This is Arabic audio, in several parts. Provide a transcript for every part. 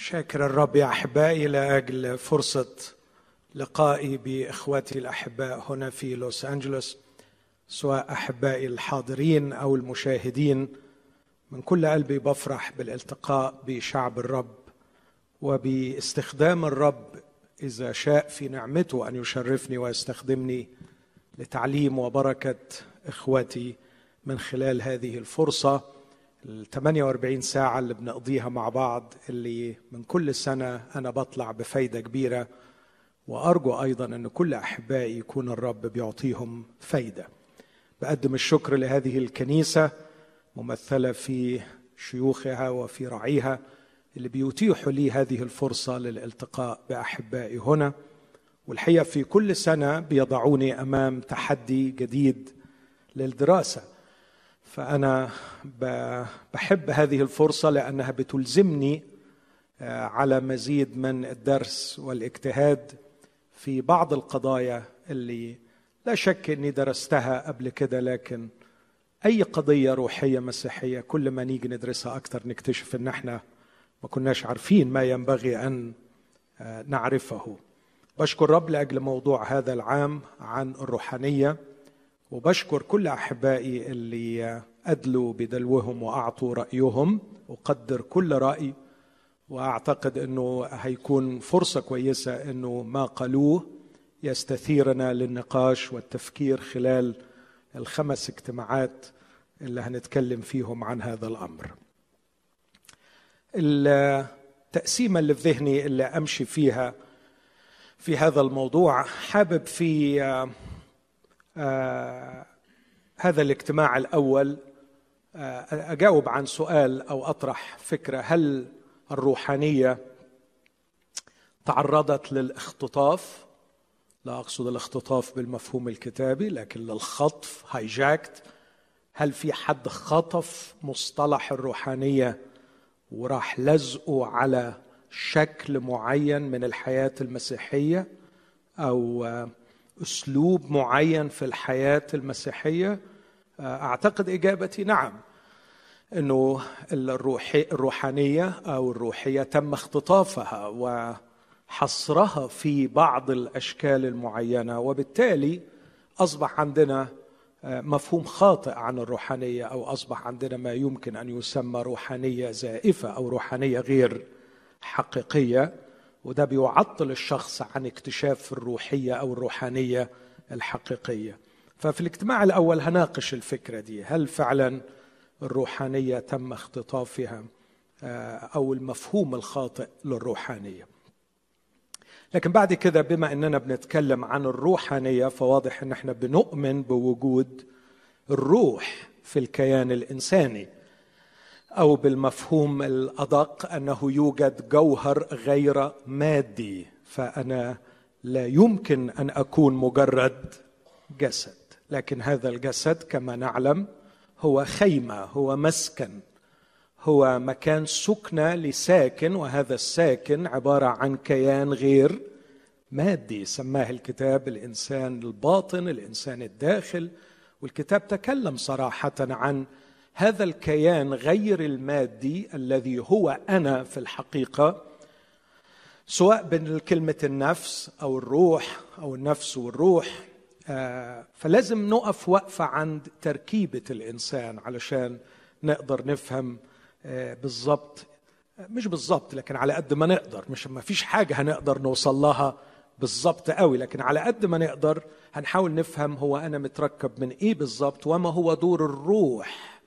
شاكر الرب يا أحبائي لاجل فرصة لقائي بإخوتي الأحباء هنا في لوس أنجلوس سواء أحبائي الحاضرين أو المشاهدين. من كل قلبي بفرح بالالتقاء بشعب الرب وباستخدام الرب إذا شاء في نعمته أن يشرفني ويستخدمني لتعليم وبركة إخوتي من خلال هذه الفرصة. ال 48 ساعة اللي بنقضيها مع بعض اللي من كل سنة أنا بطلع بفايدة كبيرة وأرجو أيضا أن كل أحبائي يكون الرب بيعطيهم فايدة. بقدم الشكر لهذه الكنيسة ممثلة في شيوخها وفي رعيها اللي بيتيحوا لي هذه الفرصة للالتقاء بأحبائي هنا. والحقيقة في كل سنة بيضعوني أمام تحدي جديد للدراسة. فأنا بحب هذه الفرصة لأنها بتلزمني آه، على مزيد من الدرس والاجتهاد في بعض القضايا اللي لا شك إني درستها قبل كده لكن أي قضية روحية مسيحية كل ما نيجي ندرسها أكثر نكتشف إن إحنا ما كناش عارفين ما ينبغي أن آه، نعرفه. بشكر رب لأجل موضوع هذا العام عن الروحانية. وبشكر كل أحبائي اللي أدلوا بدلوهم وأعطوا رأيهم أقدر كل رأي وأعتقد إنه هيكون فرصة كويسة إنه ما قالوه يستثيرنا للنقاش والتفكير خلال الخمس اجتماعات اللي هنتكلم فيهم عن هذا الأمر. التقسيمة اللي في ذهني اللي أمشي فيها في هذا الموضوع حابب في هذا الاجتماع الأول آه أجاوب عن سؤال أو أطرح فكرة. هل الروحانية تعرضت للاختطاف؟ لا أقصد الاختطاف بالمفهوم الكتابي لكن للخطف هايجاكت. هل في حد خطف مصطلح الروحانية وراح لزقه على شكل معين من الحياة المسيحية؟ أو أسلوب معين في الحياة المسيحية أعتقد إجابتي نعم إنه الروحي الروحانية أو الروحية تم اختطافها وحصرها في بعض الأشكال المعينة وبالتالي أصبح عندنا مفهوم خاطئ عن الروحانية أو أصبح عندنا ما يمكن أن يسمى روحانية زائفة أو روحانية غير حقيقية. وده بيعطل الشخص عن اكتشاف الروحية أو الروحانية الحقيقية. ففي الاجتماع الأول هناقش الفكرة دي. هل فعلا الروحانية تم اختطافها آه، أو المفهوم الخاطئ للروحانية؟ لكن بعد كده بما إننا بنتكلم عن الروحانية فواضح إن إحنا بنؤمن بوجود الروح في الكيان الإنساني. أو بالمفهوم الأدق أنه يوجد جوهر غير مادي فأنا لا يمكن أن أكون مجرد جسد. لكن هذا الجسد كما نعلم هو خيمة هو مسكن هو مكان سكنى لساكن وهذا الساكن عبارة عن كيان غير مادي. سماه الكتاب الإنسان الباطن الإنسان الداخل والكتاب تكلم صراحة عن هذا الكيان غير المادي الذي هو أنا في الحقيقة سواء بكلمه النفس أو الروح أو النفس والروح آه، فلازم نقف وقفة عند تركيبة الإنسان علشان نقدر نفهم آه، بالظبط مش بالظبط لكن على قد ما نقدر. مش ما فيش حاجة هنقدر نوصل لها بالظبط قوي لكن على قد ما نقدر هنحاول نفهم هو أنا متركب من إيه بالظبط وما هو دور الروح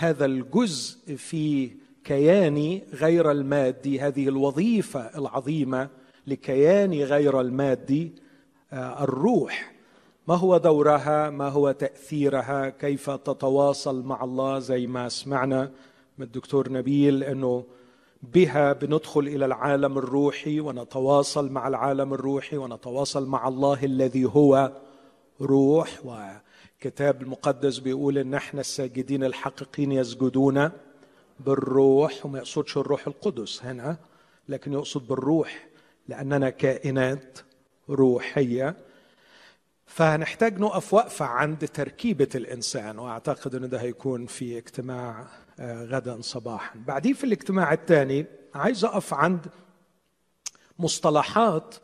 هذا الجزء في كياني غير المادي هذه الوظيفة العظيمة لكياني غير المادي آه، الروح. ما هو دورها؟ ما هو تأثيرها؟ كيف تتواصل مع الله؟ زي ما سمعنا من الدكتور نبيل أنه بها بندخل إلى العالم الروحي ونتواصل مع العالم الروحي ونتواصل مع الله الذي هو. روح وكتاب المقدس بيقول إن إحنا الساجدين الحقيقيين يسجدون بالروح وما يقصدش الروح القدس هنا لكن يقصد بالروح لأننا كائنات روحية. فهنحتاج نقف وقفه عند تركيبة الإنسان وأعتقد إن ده هيكون في اجتماع آه، غدا صباحا. بعدين في الاجتماع الثاني عايز أقف عند مصطلحات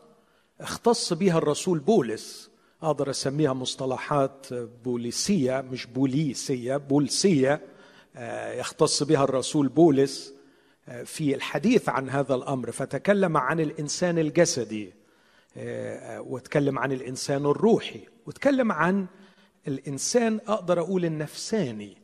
اختص بها الرسول بولس. أقدر أسميها مصطلحات بوليسية مش بوليسية بولسية آه، يختص بها الرسول بولس آه، في الحديث عن هذا الأمر. فتكلم عن الإنسان الجسدي آه، وتكلم عن الإنسان الروحي وتكلم عن الإنسان أقدر أقول النفساني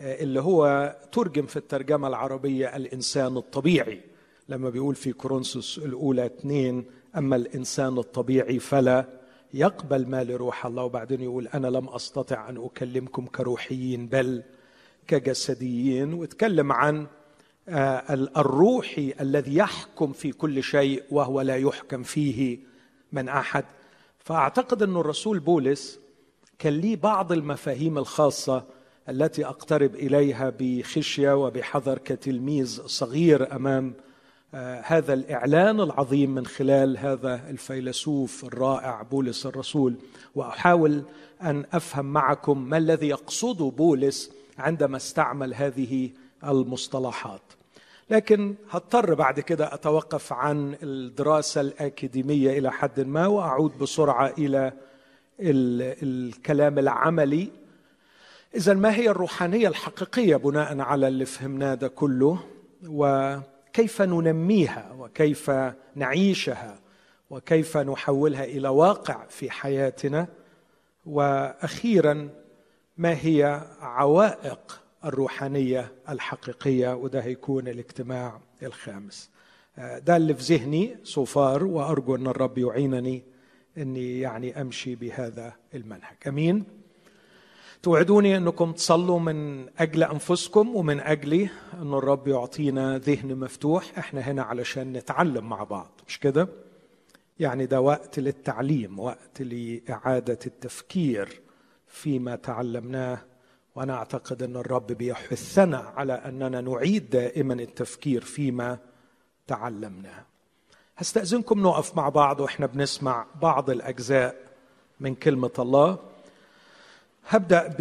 اللي هو ترجم في الترجمة العربية الإنسان الطبيعي. لما بيقول في كورنثوس الأولى اثنين أما الإنسان الطبيعي فلا. يقبل ما لروح الله وبعدين يقول أنا لم أستطع أن أكلمكم كروحيين بل كجسديين وتكلم عن آه، الروحي الذي يحكم في كل شيء وهو لا يحكم فيه من أحد. فأعتقد أن الرسول بولس كان لي بعض المفاهيم الخاصة التي أقترب إليها بخشية وبحذر كتلميذ صغير أمام آه، هذا الإعلان العظيم من خلال هذا الفيلسوف الرائع بولس الرسول. وأحاول أن أفهم معكم ما الذي يقصده بولس عندما استعمل هذه المصطلحات. لكن هضطر بعد كده أتوقف عن الدراسة الأكاديمية إلى حد ما وأعود بسرعة إلى الكلام العملي. اذا ما هي الروحانية الحقيقية بناء على اللي فهمناه ده كله؟ و كيف ننميها وكيف نعيشها وكيف نحولها إلى واقع في حياتنا. وأخيرا ما هي عوائق الروحانية الحقيقية؟ وده هيكون الاجتماع الخامس. ده اللي في ذهني سوفار وأرجو أن الرب يعينني إني يعني أمشي بهذا المنهج. آمين. توعدوني أنكم تصلوا من أجل أنفسكم ومن اجلي أن الرب يعطينا ذهن مفتوح. إحنا هنا علشان نتعلم مع بعض مش كده؟ يعني ده وقت للتعليم وقت لإعادة التفكير فيما تعلمناه. وأنا أعتقد أن الرب بيحثنا على أننا نعيد دائما التفكير فيما تعلمناه. هستأذنكم نقف مع بعض وإحنا بنسمع بعض الأجزاء من كلمة الله. هبدأ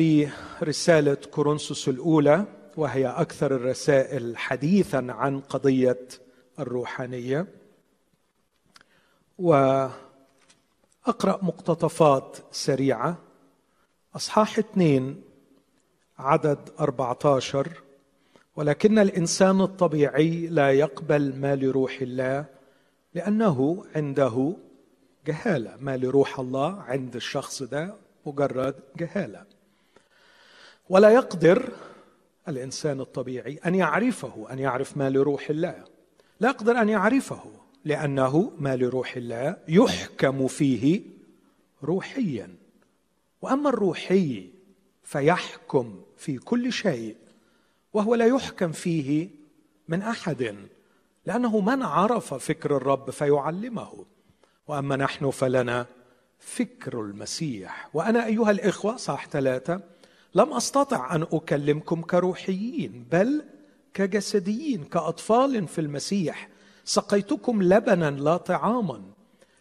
برسالة كورنثوس الأولى وهي أكثر الرسائل حديثا عن قضية الروحانية. وأقرأ مقتطفات سريعة. أصحاح اثنين عدد 14 ولكن الإنسان الطبيعي لا يقبل ما لروح الله لأنه عنده جهالة. ما لروح الله عند الشخص ده مجرد جهالة. ولا يقدر الإنسان الطبيعي أن يعرفه أن يعرف ما لروح الله. لا يقدر أن يعرفه لأنه ما لروح الله يحكم فيه روحيا. وأما الروحي فيحكم في كل شيء وهو لا يحكم فيه من أحد لأنه من عرف فكر الرب فيعلمه. وأما نحن فلنا فكر المسيح. وأنا أيها الإخوة صح ثلاثة لم أستطع أن أكلمكم كروحيين بل كجسديين كأطفال في المسيح. سقيتكم لبنا لا طعاما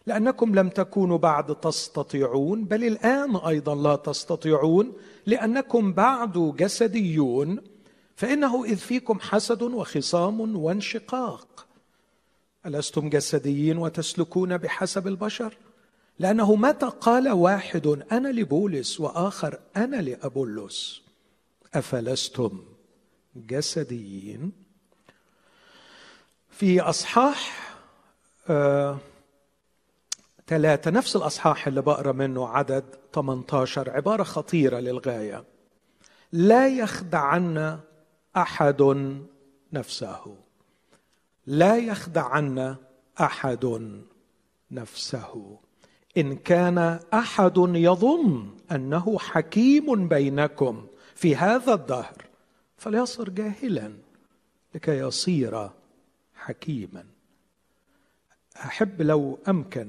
لأنكم لم تكونوا بعد تستطيعون بل الآن أيضا لا تستطيعون لأنكم بعد جسديون. فإنه إذ فيكم حسد وخصام وانشقاق. ألستم جسديين وتسلكون بحسب البشر؟ لأنه متى قال واحد أنا لبولس وآخر أنا لأبولس؟ أفلستم جسديين؟ في أصحاح آه ثلاثة نفس الأصحاح اللي بقرأ منه عدد 18 عبارة خطيرة للغاية. لا يخدعن أحد نفسه. لا يخدعن أحد نفسه. إن كان أحد يظن أنه حكيم بينكم في هذا الدهر فليصر جاهلا لكي يصير حكيما. أحب لو أمكن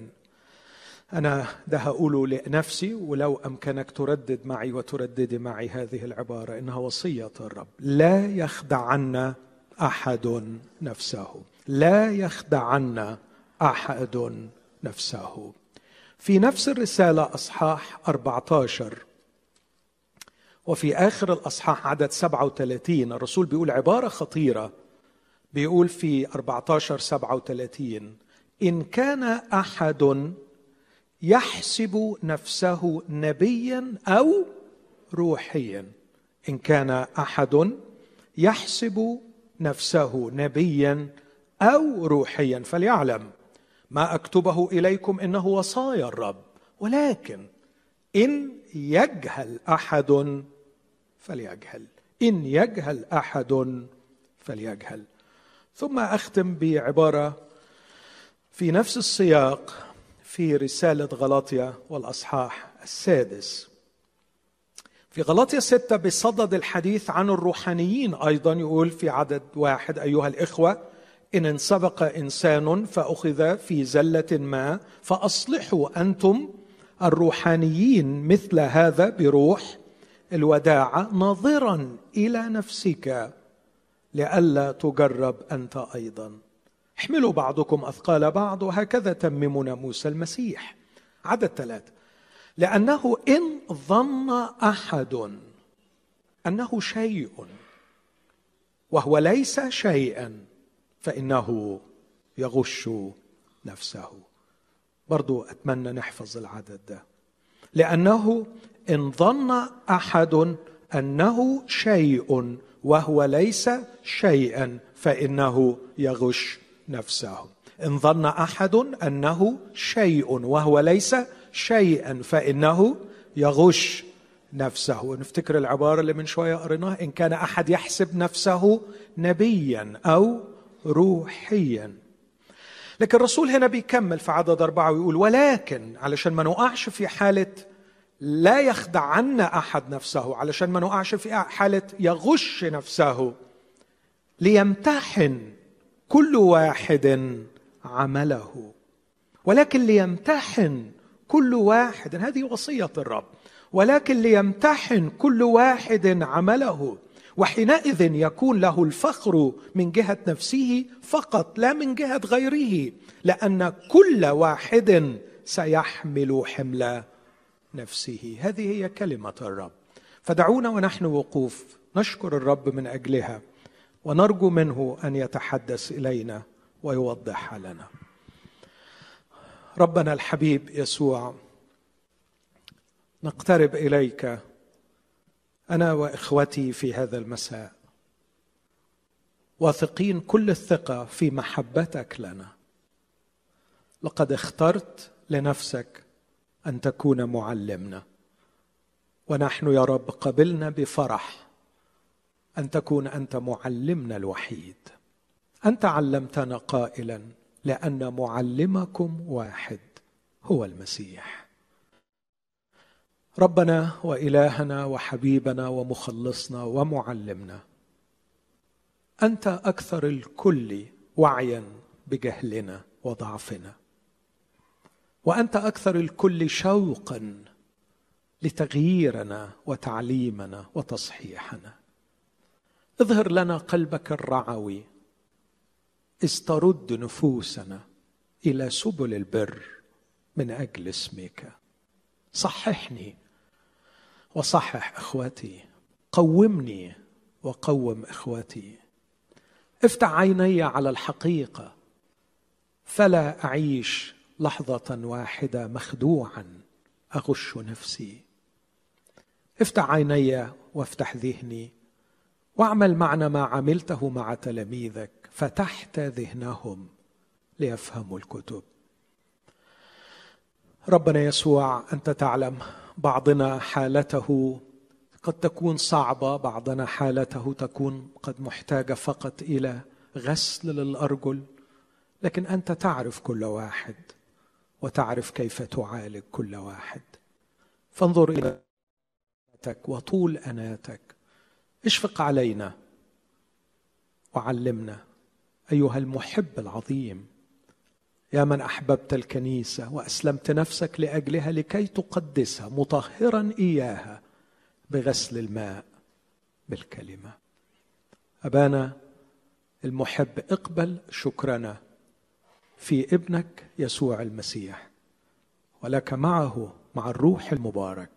أنا ده هقوله لنفسي ولو أمكنك تردد معي وترددي معي هذه العبارة إنها وصية الرب. لا يخدعن أحد نفسه. لا يخدعن أحد نفسه. في نفس الرسالة أصحاح 14 وفي آخر الأصحاح عدد 37 الرسول بيقول عبارة خطيرة. بيقول في 14 37 إن كان أحد يحسب نفسه نبيا أو روحيا. إن كان أحد يحسب نفسه نبيا أو روحيا فليعلم. ما أكتبه إليكم إنه وصايا الرب ولكن إن يجهل أحد فليجهل إن يجهل أحد فليجهل. ثم أختم بعبارة في نفس السياق في رسالة غلاطيا والأصحاح السادس. في غلاطيا ستة بصدد الحديث عن الروحانيين أيضا يقول في عدد واحد أيها الإخوة إن انسبق إنسان فأخذ في زلة ما فأصلحوا أنتم الروحانيين مثل هذا بروح الوداعة ناظرا إلى نفسك لئلا تجرب أنت أيضا. احملوا بعضكم أثقال بعض وهكذا تمموا ناموس المسيح. عدد ثلاثة. لأنه إن ظن أحد أنه شيء وهو ليس شيئا. فإنه يغش نفسه. برضو أتمنى نحفظ العدد ده. لأنه إن ظن أحد أنه شيء وهو ليس شيئا فإنه يغش نفسه. إن ظن أحد أنه شيء وهو ليس شيئا فإنه يغش نفسه. ونفتكر العبارة اللي من شوية قريناها إن كان أحد يحسب نفسه نبيا أو روحيا. لكن الرسول هنا بيكمل في عدد أربعة ويقول ولكن علشان ما نقعش في حالة لا يخدع عنا أحد نفسه علشان ما نقعش في حالة يغش نفسه. ليمتحن كل واحد عمله. ولكن ليمتحن كل واحد هذه وصية الرب. ولكن ليمتحن كل واحد عمله. وحينئذ يكون له الفخر من جهة نفسه فقط لا من جهة غيره لأن كل واحد سيحمل حمل نفسه. هذه هي كلمة الرب. فدعونا ونحن وقوف نشكر الرب من أجلها ونرجو منه أن يتحدث إلينا ويوضح لنا. ربنا الحبيب يسوع نقترب إليك أنا وإخوتي في هذا المساء. واثقين كل الثقة في محبتك لنا. لقد اخترت لنفسك أن تكون معلمنا. ونحن يا رب قبلنا بفرح أن تكون أنت معلمنا الوحيد. أنت علمتنا قائلا لأن معلمكم واحد هو المسيح. ربنا وإلهنا وحبيبنا ومخلصنا ومعلمنا. أنت أكثر الكل وعيا بجهلنا وضعفنا. وأنت أكثر الكل شوقا لتغييرنا وتعليمنا وتصحيحنا. اظهر لنا قلبك الرعوي. استرد نفوسنا إلى سبل البر من أجل اسمك. صححني وصحح اخوتي قومني وقوم اخوتي افتح عيني على الحقيقة فلا أعيش لحظة واحدة مخدوعا أغش نفسي. افتح عيني وافتح ذهني واعمل معنا ما عملته مع تلاميذك فتحت ذهنهم ليفهموا الكتب. ربنا يسوع أنت تعلم بعضنا حالته قد تكون صعبة بعضنا حالته تكون قد محتاجة فقط إلى غسل للأرجل. لكن أنت تعرف كل واحد وتعرف كيف تعالج كل واحد. فانظر إلى وطول أناتك. اشفق علينا وعلمنا أيها المحب العظيم. يا من أحببت الكنيسة وأسلمت نفسك لأجلها لكي تقدسها مطهرا إياها بغسل الماء بالكلمة. أبانا المحب اقبل شكرنا في ابنك يسوع المسيح ولك معه مع الروح المبارك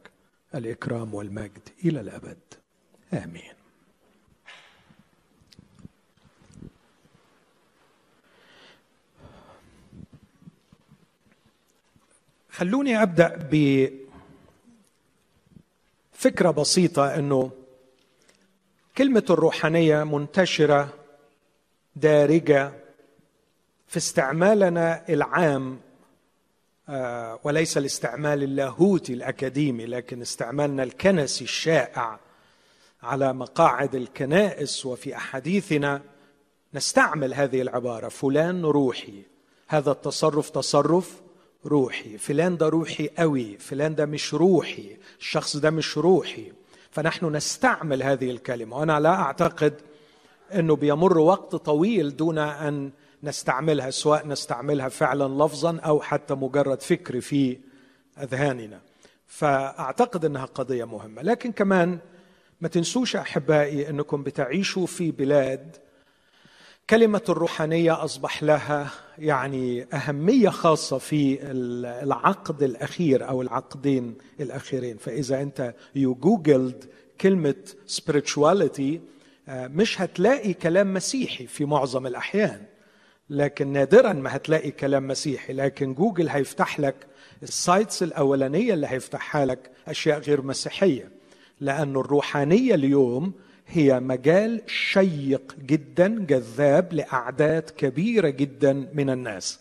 الإكرام والمجد إلى الأبد. آمين. خلوني أبدأ بفكرة بسيطة إنه كلمة الروحانية منتشرة دارجة في استعمالنا العام آه، وليس الاستعمال اللاهوتي الأكاديمي لكن استعمالنا الكنسي الشائع على مقاعد الكنائس وفي أحاديثنا نستعمل هذه العبارة. فلان روحي هذا التصرف تصرف روحي. فلان ده روحي قوي فلان ده مش روحي الشخص ده مش روحي. فنحن نستعمل هذه الكلمة وأنا لا أعتقد إنه بيمر وقت طويل دون أن نستعملها سواء نستعملها فعلا لفظا أو حتى مجرد فكر في أذهاننا. فأعتقد إنها قضية مهمة. لكن كمان ما تنسوش أحبائي إنكم بتعيشوا في بلاد كلمة الروحانية أصبح لها يعني أهمية خاصة في العقد الأخير أو العقدين الأخيرين. فإذا أنت يو جوجلد كلمة spirituality آه، مش هتلاقي كلام مسيحي في معظم الأحيان لكن نادرا ما هتلاقي كلام مسيحي. لكن جوجل هيفتح لك ال sites الأولانية اللي هيفتحها لك أشياء غير مسيحية لأن الروحانية اليوم هي مجال شيق جدا جذاب لأعداد كبيرة جدا من الناس.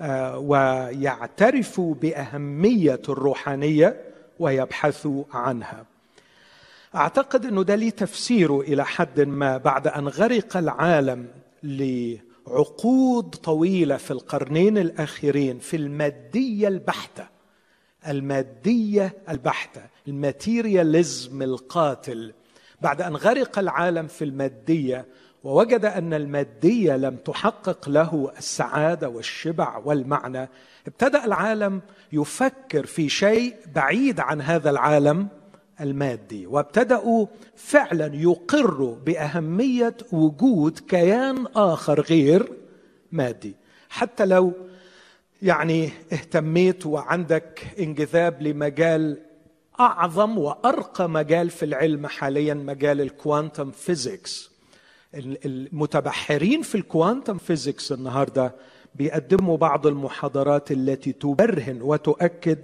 آه، ويعترفوا بأهمية الروحانية ويبحثوا عنها. أعتقد إنه ده ليه تفسيره إلى حد ما بعد أن غرق العالم لعقود طويلة في القرنين الأخيرين في المادية البحتة. المادية البحتة الماتيرياليزم القاتل. بعد أن غرق العالم في المادية ووجد أن المادية لم تحقق له السعادة والشبع والمعنى ابتدأ العالم يفكر في شيء بعيد عن هذا العالم المادي وابتدأوا فعلا يقروا بأهمية وجود كيان آخر غير مادي. حتى لو يعني اهتميت وعندك انجذاب لمجال أعظم وأرقى مجال في العلم حاليا مجال ال quantum physics المتبحرين في ال quantum physics النهارده بيقدموا بعض المحاضرات التي تبرهن وتؤكد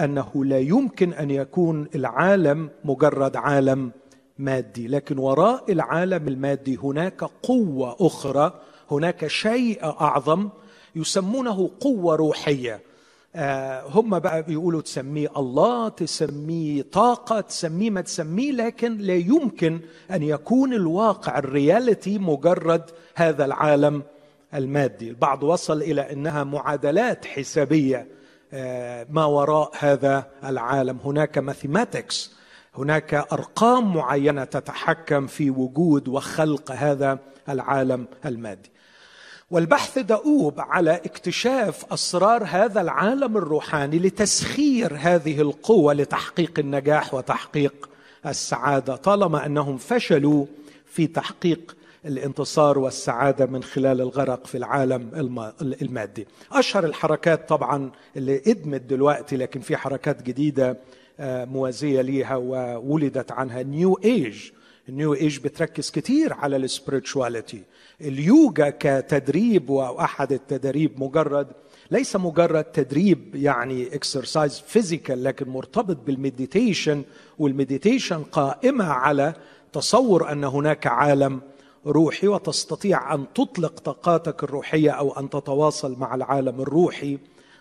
أنه لا يمكن أن يكون العالم مجرد عالم مادي لكن وراء العالم المادي هناك قوة أخرى هناك شيء أعظم يسمونه قوة روحية. هم بقى بيقولوا تسميه الله تسميه طاقة تسميه ما تسميه لكن لا يمكن أن يكون الواقع الرياليتي مجرد هذا العالم المادي. البعض وصل إلى أنها معادلات حسابية آه، ما وراء هذا العالم. هناك ماثيماتكس هناك أرقام معينة تتحكم في وجود وخلق هذا العالم المادي. والبحث دؤوب على اكتشاف أسرار هذا العالم الروحاني لتسخير هذه القوة لتحقيق النجاح وتحقيق السعادة طالما أنهم فشلوا في تحقيق الانتصار والسعادة من خلال الغرق في العالم المادي. أشهر الحركات طبعا اللي قدمت دلوقتي لكن في حركات جديدة آه، موازية ليها وولدت عنها New Age. ال New Age بتركز كتير على ال spirituality اليوجا كتدريب واحد التدريب مجرد ليس مجرد تدريب يعني exercise physical لكن مرتبط بال meditation والمديتيشن قائمة على تصور أن هناك عالم روحي وتستطيع أن تطلق طاقاتك الروحية أو أن تتواصل مع العالم الروحي.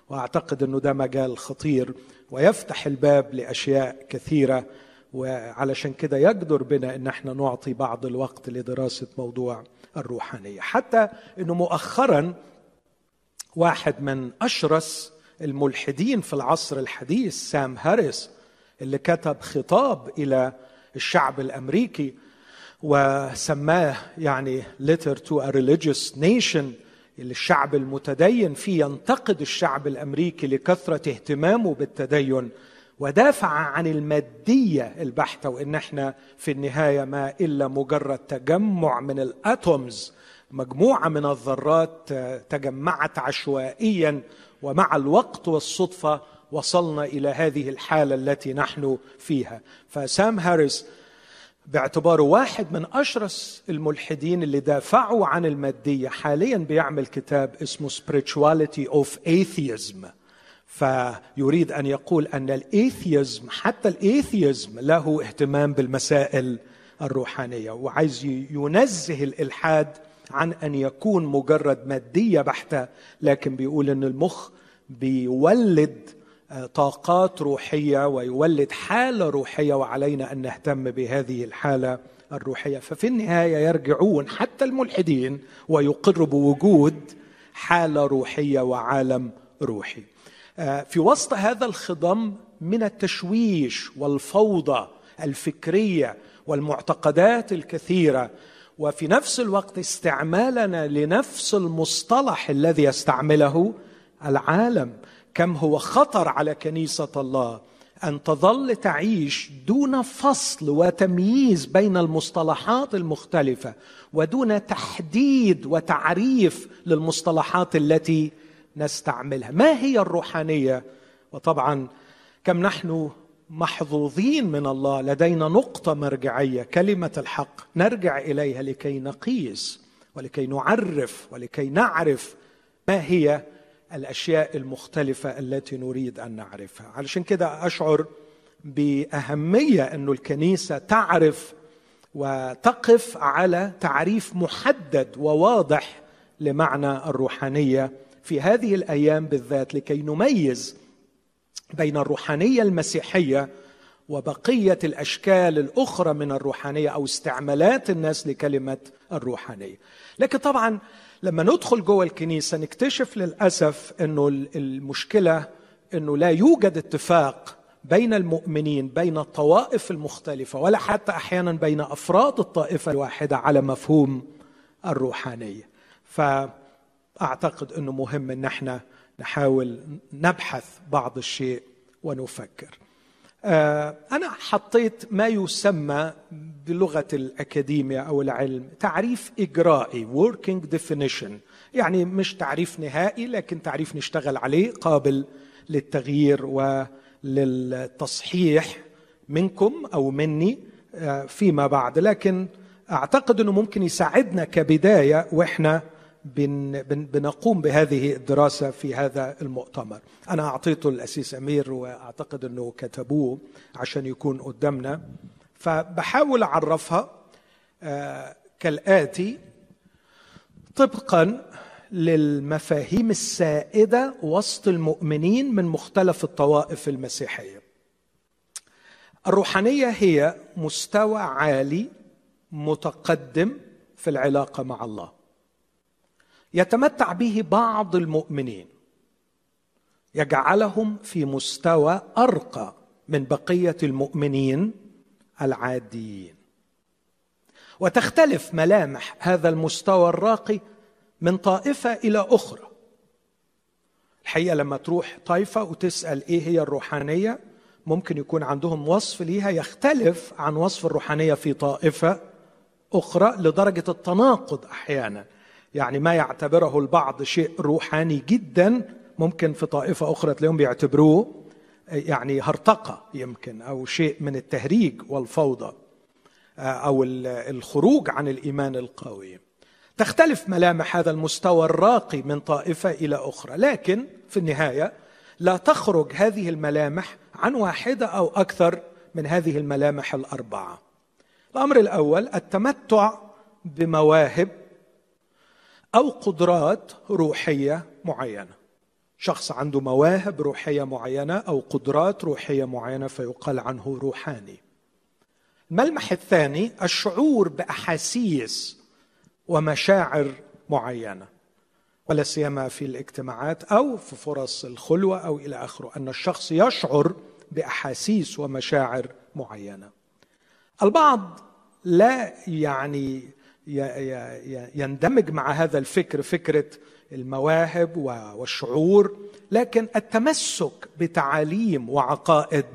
وأعتقد أنه ده مجال خطير ويفتح الباب لأشياء كثيرة. وعلشان كده يقدر بنا ان إحنا نعطي بعض الوقت لدراسة موضوع الروحانية. حتى إنه مؤخرا واحد من أشرس الملحدين في العصر الحديث سام هاريس اللي كتب خطاب إلى الشعب الأمريكي وسماه يعني letter to a religious nation اللي الشعب المتدين فيه ينتقد الشعب الأمريكي لكثرة اهتمامه بالتدين. ودافع عن المادية البحتة وإن إحنا في النهاية ما إلا مجرد تجمع من الأتومز مجموعة من الذرات تجمعت عشوائيا ومع الوقت والصدفة وصلنا إلى هذه الحالة التي نحن فيها. فسام هاريس باعتباره واحد من أشرس الملحدين اللي دافعوا عن المادية حاليا بيعمل كتاب اسمه spirituality of atheism. فيريد أن يقول أن ال atheism حتى ال atheism له اهتمام بالمسائل الروحانية. وعايز ينزه الإلحاد عن أن يكون مجرد مادية بحتة لكن بيقول إن المخ بيولد آه، طاقات روحية ويولد حالة روحية وعلينا أن نهتم بهذه الحالة الروحية. ففي النهاية يرجعون حتى الملحدين ويقروا بوجود حالة روحية وعالم روحي. في وسط هذا الخضم من التشويش والفوضى الفكرية والمعتقدات الكثيرة وفي نفس الوقت استعمالنا لنفس المصطلح الذي يستعمله العالم كم هو خطر على كنيسة الله أن تظل تعيش دون فصل وتمييز بين المصطلحات المختلفة ودون تحديد وتعريف للمصطلحات التي نستعملها. ما هي الروحانية؟ وطبعا كم نحن محظوظين من الله لدينا نقطة مرجعية كلمة الحق. نرجع إليها لكي نقيس ولكي نعرف ولكي نعرف ما هي الأشياء المختلفة التي نريد أن نعرفها. علشان كده أشعر بأهمية انه الكنيسة تعرف وتقف على تعريف محدد وواضح لمعنى الروحانية. في هذه الأيام بالذات لكي نميز بين الروحانية المسيحية وبقية الأشكال الأخرى من الروحانية أو استعمالات الناس لكلمة الروحانية. لكن طبعا لما ندخل جوه الكنيسة نكتشف للأسف إنه المشكلة إنه لا يوجد اتفاق بين المؤمنين بين الطوائف المختلفة ولا حتى أحيانا بين أفراد الطائفة الواحدة على مفهوم الروحانية. فاعتقد إنه مهم إن إحنا نحاول نبحث بعض الشيء ونفكر. آه، أنا حطيت ما يسمى بلغة الأكاديمية أو العلم تعريف إجرائي working definition يعني مش تعريف نهائي لكن تعريف نشتغل عليه قابل للتغيير وللتصحيح منكم أو مني آه، فيما بعد لكن أعتقد أنه ممكن يساعدنا كبداية وإحنا بن بن بنقوم بهذه الدراسة في هذا المؤتمر. أنا اعطيته الأسيس أمير وأعتقد أنه كتبوه عشان يكون قدامنا فبحاول أعرفها آه كالآتي طبقا للمفاهيم السائدة وسط المؤمنين من مختلف الطوائف المسيحية. الروحانية هي مستوى عالي متقدم في العلاقة مع الله. يتمتع به بعض المؤمنين. يجعلهم في مستوى أرقى من بقية المؤمنين العاديين. وتختلف ملامح هذا المستوى الراقي من طائفة إلى أخرى. الحقيقة لما تروح طائفة وتسأل إيه هي الروحانية ممكن يكون عندهم وصف ليها يختلف عن وصف الروحانية في طائفة أخرى لدرجة التناقض أحيانا. يعني ما يعتبره البعض شيء روحاني جدا ممكن في طائفة أخرى تلاقيهم بيعتبروه يعني هرطقة يمكن أو شيء من التهريج والفوضى أو الخروج عن الإيمان القوي. تختلف ملامح هذا المستوى الراقي من طائفة إلى أخرى لكن في النهاية لا تخرج هذه الملامح عن واحدة أو أكثر من هذه الملامح الأربعة. الأمر الأول التمتع بمواهب أو قدرات روحية معينة. شخص عنده مواهب روحية معينة أو قدرات روحية معينة فيقال عنه روحاني. الملمح الثاني الشعور بأحاسيس ومشاعر معينة. ولا سيما في الاجتماعات أو في فرص الخلوة أو إلى آخره أن الشخص يشعر بأحاسيس ومشاعر معينة. البعض لا يعني يندمج مع هذا الفكر فكرة المواهب والشعور لكن التمسك بتعاليم وعقائد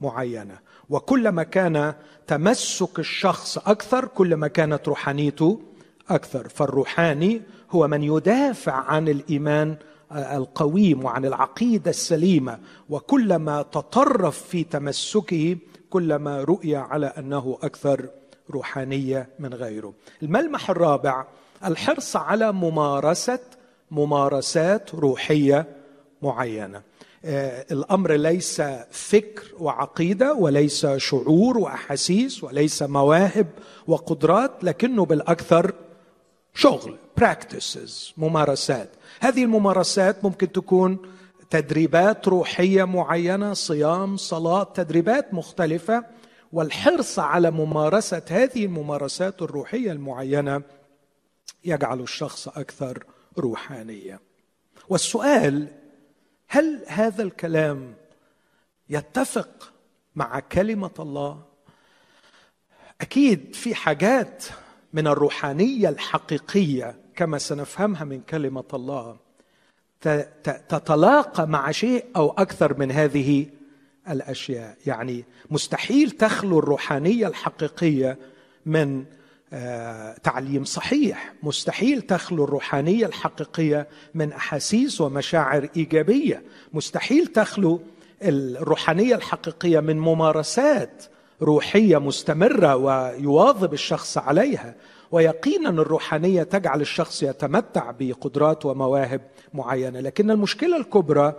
معينة. وكلما كان تمسك الشخص أكثر كلما كانت روحانيته أكثر. فالروحاني هو من يدافع عن الإيمان القويم وعن العقيدة السليمة. وكلما تطرف في تمسكه كلما رؤي على أنه أكثر روحانية من غيره. الملمح الرابع الحرص على ممارسة ممارسات روحية معينة. آه، الأمر ليس فكر وعقيدة وليس شعور وأحاسيس وليس مواهب وقدرات لكنه بالأكثر شغل براكتسز ممارسات هذه الممارسات ممكن تكون تدريبات روحية معينة صيام صلاة تدريبات مختلفة والحرص على ممارسة هذه الممارسات الروحية المعينة يجعل الشخص أكثر روحانية. والسؤال هل هذا الكلام يتفق مع كلمة الله؟ أكيد في حاجات من الروحانية الحقيقية كما سنفهمها من كلمة الله تتلاقى مع شيء أو أكثر من هذه الأشياء. يعني مستحيل تخلو الروحانية الحقيقية من آه، تعليم صحيح. مستحيل تخلو الروحانية الحقيقية من أحاسيس ومشاعر إيجابية. مستحيل تخلو الروحانية الحقيقية من ممارسات روحية مستمرة ويواظب الشخص عليها. ويقينا الروحانية تجعل الشخص يتمتع بقدرات ومواهب معينة. لكن المشكلة الكبرى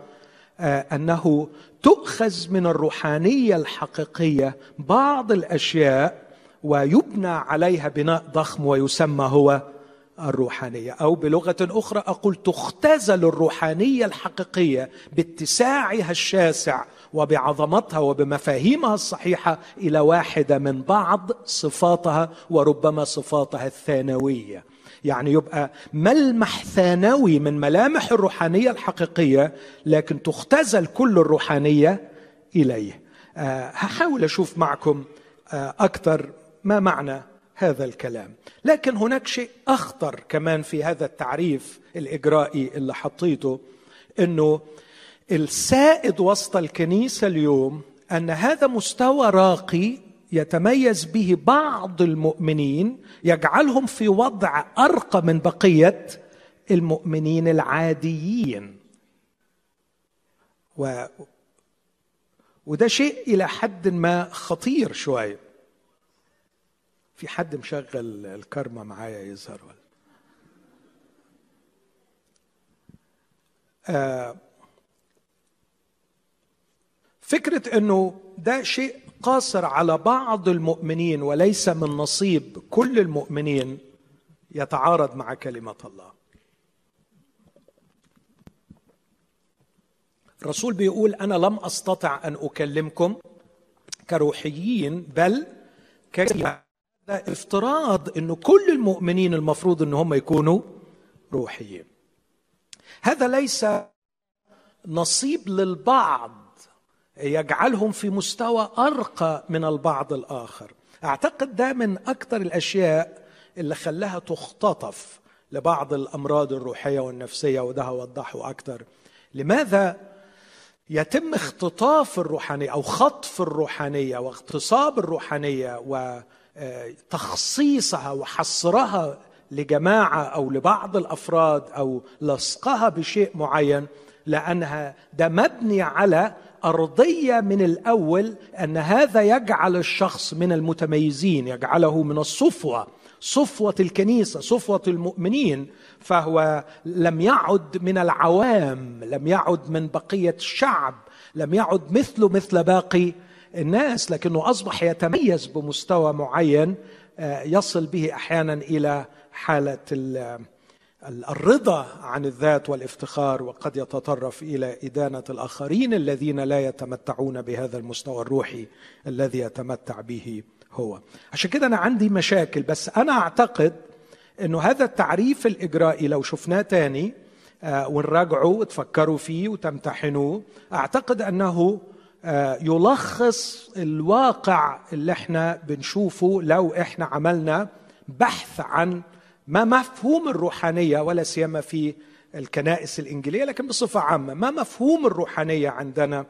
آه، أنه تؤخذ من الروحانية الحقيقية بعض الأشياء ويبنى عليها بناء ضخم ويسمى هو الروحانية. أو بلغة أخرى أقول تختزل الروحانية الحقيقية باتساعها الشاسع وبعظمتها وبمفاهيمها الصحيحة إلى واحدة من بعض صفاتها وربما صفاتها الثانوية. يعني يبقى ملمح ثانوي من ملامح الروحانية الحقيقية لكن تختزل كل الروحانية إليه. أه هحاول أشوف معكم أه أكثر ما معنى هذا الكلام. لكن هناك شيء أخطر كمان في هذا التعريف الإجرائي اللي حطيته إنه السائد وسط الكنيسة اليوم أن هذا مستوى راقي يتميز به بعض المؤمنين يجعلهم في وضع أرقى من بقية المؤمنين العاديين. و وده شيء إلى حد ما خطير شوية. في حد مشغل الكرمة معايا يظهر ولا؟ آه فكرة إنه ده شيء قاصر على بعض المؤمنين وليس من نصيب كل المؤمنين يتعارض مع كلمة الله. الرسول بيقول أنا لم أستطع أن أكلمكم كروحيين بل ككلمة افتراض إنه كل المؤمنين المفروض إن هم يكونوا روحيين هذا ليس نصيب للبعض يجعلهم في مستوى أرقى من البعض الآخر. أعتقد ده من أكثر الأشياء اللي خلاها تختطف لبعض الأمراض الروحية والنفسية وده هوضحه أكثر. لماذا يتم اختطاف الروحانية أو خطف الروحانية واغتصاب الروحانية و تخصيصها وحصرها لجماعة أو لبعض الأفراد أو لصقها بشيء معين؟ لأنها ده مبني على ارضيه من الأول أن هذا يجعل الشخص من المتميزين يجعله من الصفوة صفوة الكنيسة صفوة المؤمنين فهو لم يعد من العوام لم يعد من بقية الشعب لم يعد مثله مثل باقي الناس لكنه أصبح يتميز بمستوى معين آه، يصل به أحيانا إلى حالة الرضا عن الذات والافتخار وقد يتطرف إلى إدانة الآخرين الذين لا يتمتعون بهذا المستوى الروحي الذي يتمتع به هو. عشان كده أنا عندي مشاكل بس أنا أعتقد إنه هذا التعريف الإجرائي لو شفناه تاني آه، ونراجعه وتفكروا فيه وتمتحنوه أعتقد أنه آه، يلخص الواقع اللي إحنا بنشوفه لو إحنا عملنا بحث عن ما مفهوم الروحانية ولا سيما في الكنائس الإنجيلية لكن بصفة عامة ما مفهوم الروحانية عندنا؟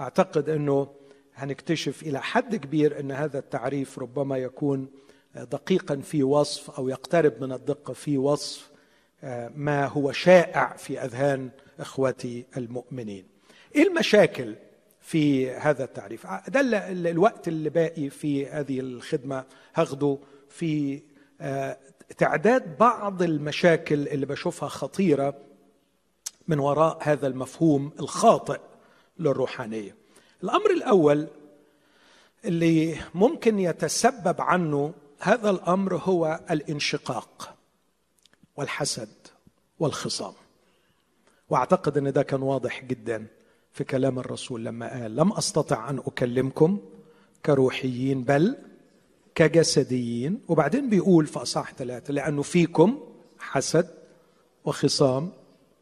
أعتقد أنه هنكتشف إلى حد كبير أن هذا التعريف ربما يكون دقيقا في وصف أو يقترب من الدقة في وصف آه، ما هو شائع في أذهان إخوتي المؤمنين. إيه المشاكل في هذا التعريف؟ ده الوقت اللي باقي في هذه الخدمة هاخده في تعداد بعض المشاكل اللي بشوفها خطيرة من وراء هذا المفهوم الخاطئ للروحانية. الأمر الأول اللي ممكن يتسبب عنه هذا الأمر هو الانشقاق والحسد والخصام. وأعتقد أن ده كان واضح جدا في كلام الرسول لما قال لم أستطع أن أكلمكم كروحيين بل كجسديين وبعدين بيقول في أصحاح ثلاثة لأنه فيكم حسد وخصام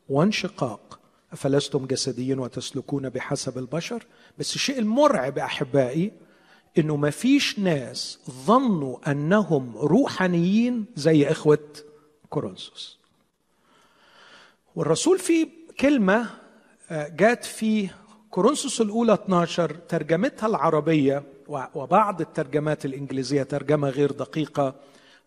وانشقاق. أفلستم جسديين وتسلكون بحسب البشر؟ بس الشيء المرعب أحبائي إنه ما فيش ناس ظنوا أنهم روحانيين زي إخوة كورنثوس. والرسول في كلمة آه، جات في كورنثوس الأولى 12 ترجمتها العربية وبعض الترجمات الإنجليزية ترجمة غير دقيقة.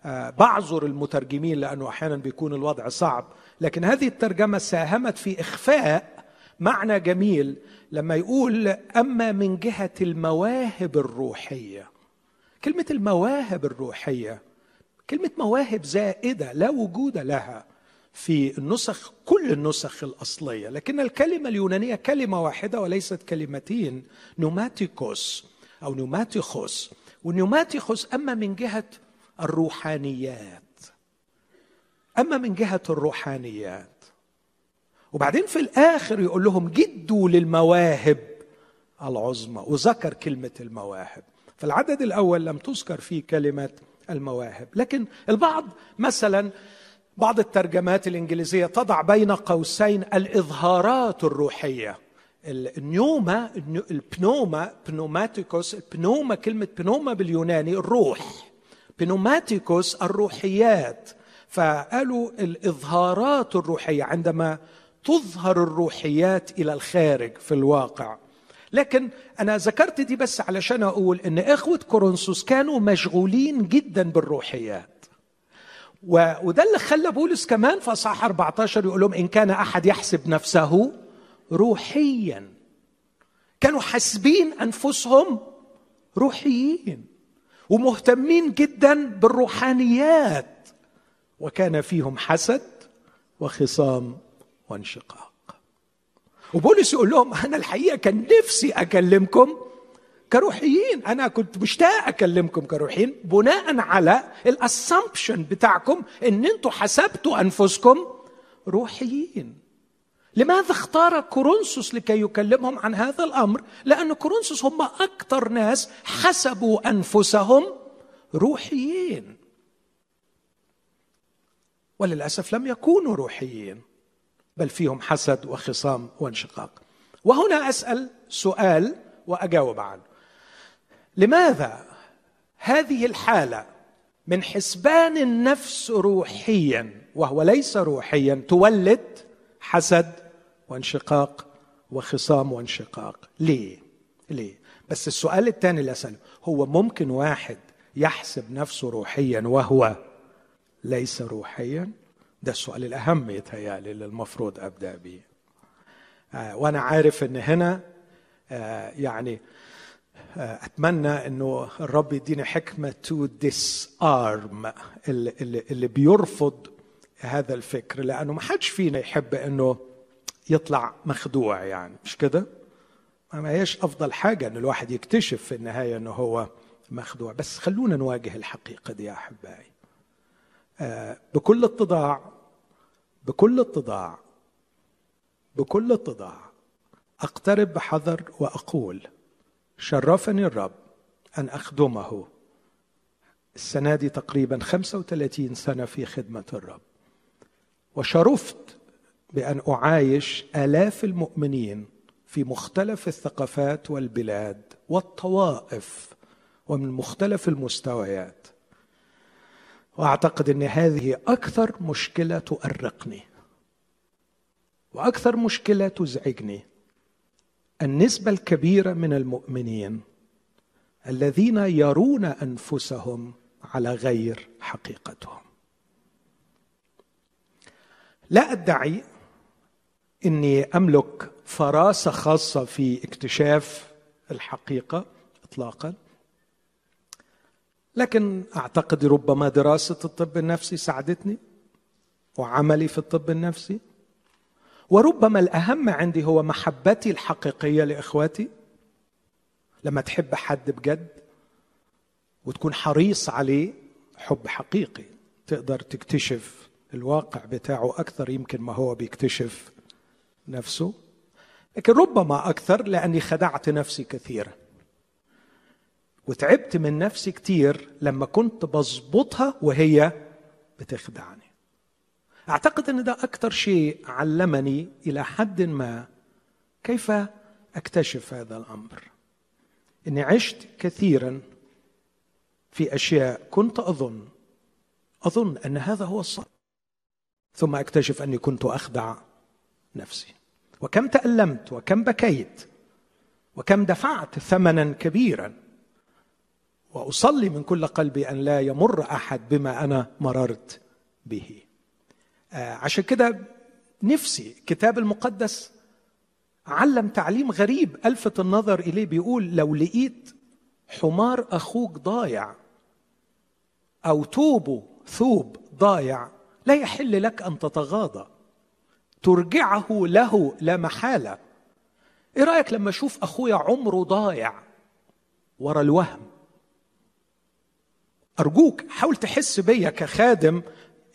آه، بعذر المترجمين لأنه أحيانا بيكون الوضع صعب. لكن هذه الترجمة ساهمت في إخفاء معنى جميل لما يقول أما من جهة المواهب الروحية. كلمة المواهب الروحية كلمة مواهب زائدة لا وجود لها. في النسخ كل النسخ الأصلية. لكن الكلمة اليونانية كلمة واحدة وليست كلمتين نوماتيكوس أو نوماتيخوس. والنوماتيخوس أما من جهة الروحانيات. أما من جهة الروحانيات. وبعدين في الآخر يقول لهم جدوا للمواهب العظمى. وذكر كلمة المواهب. فالعدد الأول لم تذكر فيه كلمة المواهب. لكن البعض مثلا بعض الترجمات الإنجليزية تضع بين قوسين الإظهارات الروحية. النيوما البنوما بنوماتيكوس البنوما كلمة بنوما باليوناني الروح بنوماتيكوس الروحيات. فقالوا الإظهارات الروحية عندما تظهر الروحيات إلى الخارج في الواقع. لكن أنا ذكرت دي بس علشان أقول إن إخوة كورنثوس كانوا مشغولين جدا بالروحيات. وده اللي خلى بولس كمان في أصحاح 14 يقول لهم إن كان أحد يحسب نفسه روحيا. كانوا حاسبين أنفسهم روحيين ومهتمين جدا بالروحانيات. وكان فيهم حسد وخصام وانشقاق. وبولس يقول لهم أنا الحقيقة كان نفسي أكلمكم كروحيين. أنا كنت مشتاق أكلمكم كروحيين بناء على الاسامبشن بتاعكم إن أنتوا حسبتوا أنفسكم روحيين. لماذا اختار كورنثوس لكي يكلمهم عن هذا الأمر؟ لأن كورنثوس هم أكثر ناس حسبوا أنفسهم روحيين. وللأسف لم يكونوا روحيين بل فيهم حسد وخصام وانشقاق. وهنا أسأل سؤال وأجاوب عنه. لماذا هذه الحالة من حسبان النفس روحيا وهو ليس روحيا تولد حسد وانشقاق وخصام وانشقاق؟ ليه؟ ليه؟ بس السؤال الثاني اللي اساله هو ممكن واحد يحسب نفسه روحيا وهو ليس روحيا؟ ده السؤال الأهم يتهيألي اللي المفروض أبدأ به آه وأنا عارف إن هنا آه يعني أتمنى إنه الرب يديني حكمة to disarm اللي بيرفض هذا الفكر لأنه ما حدش فينا يحب إنه يطلع مخدوع يعني مش كده؟ ما هيش أفضل حاجة إن الواحد يكتشف في النهاية إنه هو مخدوع. بس خلونا نواجه الحقيقة دي يا أحبائي. آه، بكل اتضاع بكل اتضاع بكل اتضاع أقترب بحذر وأقول شرفني الرب أن أخدمه. السنة دي تقريبا 35 سنة في خدمة الرب. وشرفت بأن أعايش آلاف المؤمنين في مختلف الثقافات والبلاد والطوائف ومن مختلف المستويات. وأعتقد إن هذه أكثر مشكلة تؤرقني وأكثر مشكلة تزعجني. النسبة الكبيرة من المؤمنين الذين يرون أنفسهم على غير حقيقتهم. لا أدعي إني أملك فراسة خاصة في اكتشاف الحقيقة اطلاقا لكن أعتقد ربما دراسة الطب النفسي ساعدتني وعملي في الطب النفسي. وربما الأهم عندي هو محبتي الحقيقية لإخواتي. لما تحب حد بجد وتكون حريص عليه حب حقيقي. تقدر تكتشف الواقع بتاعه أكثر يمكن ما هو بيكتشف نفسه. لكن ربما أكثر لأني خدعت نفسي كثيرا. وتعبت من نفسي كتير لما كنت بظبطها وهي بتخدعني أعتقد أن ده أكثر شيء علمني إلى حد ما كيف أكتشف هذا الأمر. إني عشت كثيرا في أشياء كنت أظن أظن أن هذا هو الصح ثم أكتشف أني كنت أخدع نفسي. وكم تألمت وكم بكيت وكم دفعت ثمنا كبيرا. وأصلي من كل قلبي أن لا يمر أحد بما أنا مررت به. عشان كده نفسي الكتاب المقدس علم تعليم غريب ألفت النظر إليه بيقول لو لقيت حمار أخوك ضايع أو توبه ثوب ضايع لا يحل لك أن تتغاضى. ترجعه له لا محالة. إيه رأيك لما أشوف أخويا عمره ضايع ورا الوهم؟ أرجوك حاول تحس بيا كخادم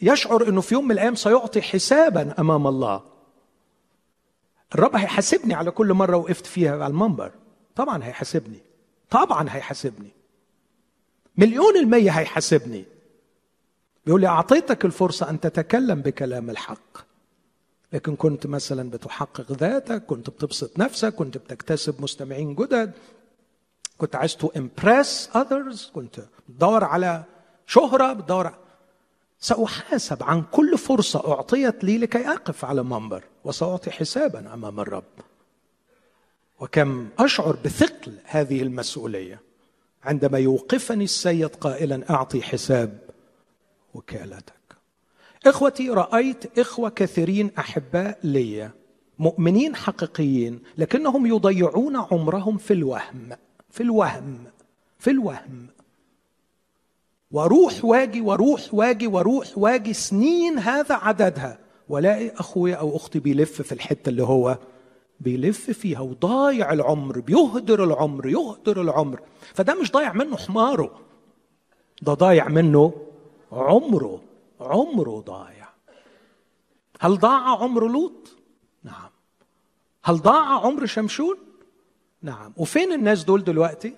يشعر إنه في يوم من الأيام سيعطي حسابا أمام الله. الرب هيحاسبني على كل مرة وقفت فيها على المنبر. طبعا هيحاسبني. طبعا هيحاسبني. مليون المية هيحاسبني. بيقول لي أعطيتك الفرصة أن تتكلم بكلام الحق. لكن كنت مثلا بتحقق ذاتك كنت بتبسط نفسك كنت بتكتسب مستمعين جدد. كنت عايز to impress others كنت بتدور على شهرة بتدور سأحاسب عن كل فرصة أعطيت لي لكي أقف على منبر وسأعطي حسابا أمام الرب. وكم أشعر بثقل هذه المسؤولية عندما يوقفني السيد قائلا أعطي حساب وكالتك. إخوتي رأيت إخوة كثيرين أحباء لي مؤمنين حقيقيين لكنهم يضيعون عمرهم في الوهم في الوهم في الوهم. وأروح واجي وأروح واجي وأروح واجي سنين هذا عددها. والاقي أخويا أو أختي بيلف في الحتة اللي هو بيلف فيها وضايع العمر بيهدر العمر يهدر العمر. فده مش ضايع منه حماره ده ضايع منه عمره عمره ضايع. هل ضاع عمر لوط؟ نعم. هل ضاع عمر شمشون؟ نعم. وفين الناس دول دلوقتي؟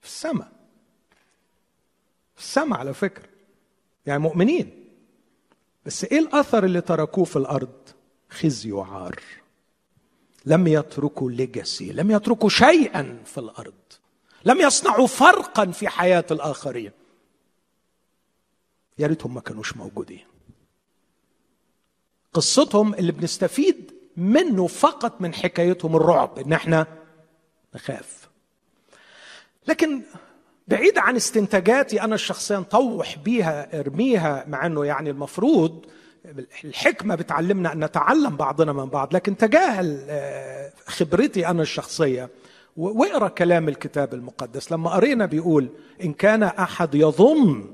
في السماء. في السماء على فكرة. يعني مؤمنين. بس إيه الأثر اللي تركوه في الأرض؟ خزي وعار. لم يتركوا ليجاسي لم يتركوا شيئا في الأرض. لم يصنعوا فرقا في حياة الآخرين. يا ريتهم ما كانوش موجودين. قصتهم اللي بنستفيد منه فقط من حكايتهم الرعب إن إحنا نخاف. لكن بعيد عن استنتاجاتي أنا الشخصيه نطوح بيها ارميها مع إنه يعني المفروض الحكمة بتعلمنا أن نتعلم بعضنا من بعض لكن تجاهل آه، خبرتي أنا الشخصية. واقرأ كلام الكتاب المقدس. لما قرينا بيقول إن كان أحد يظن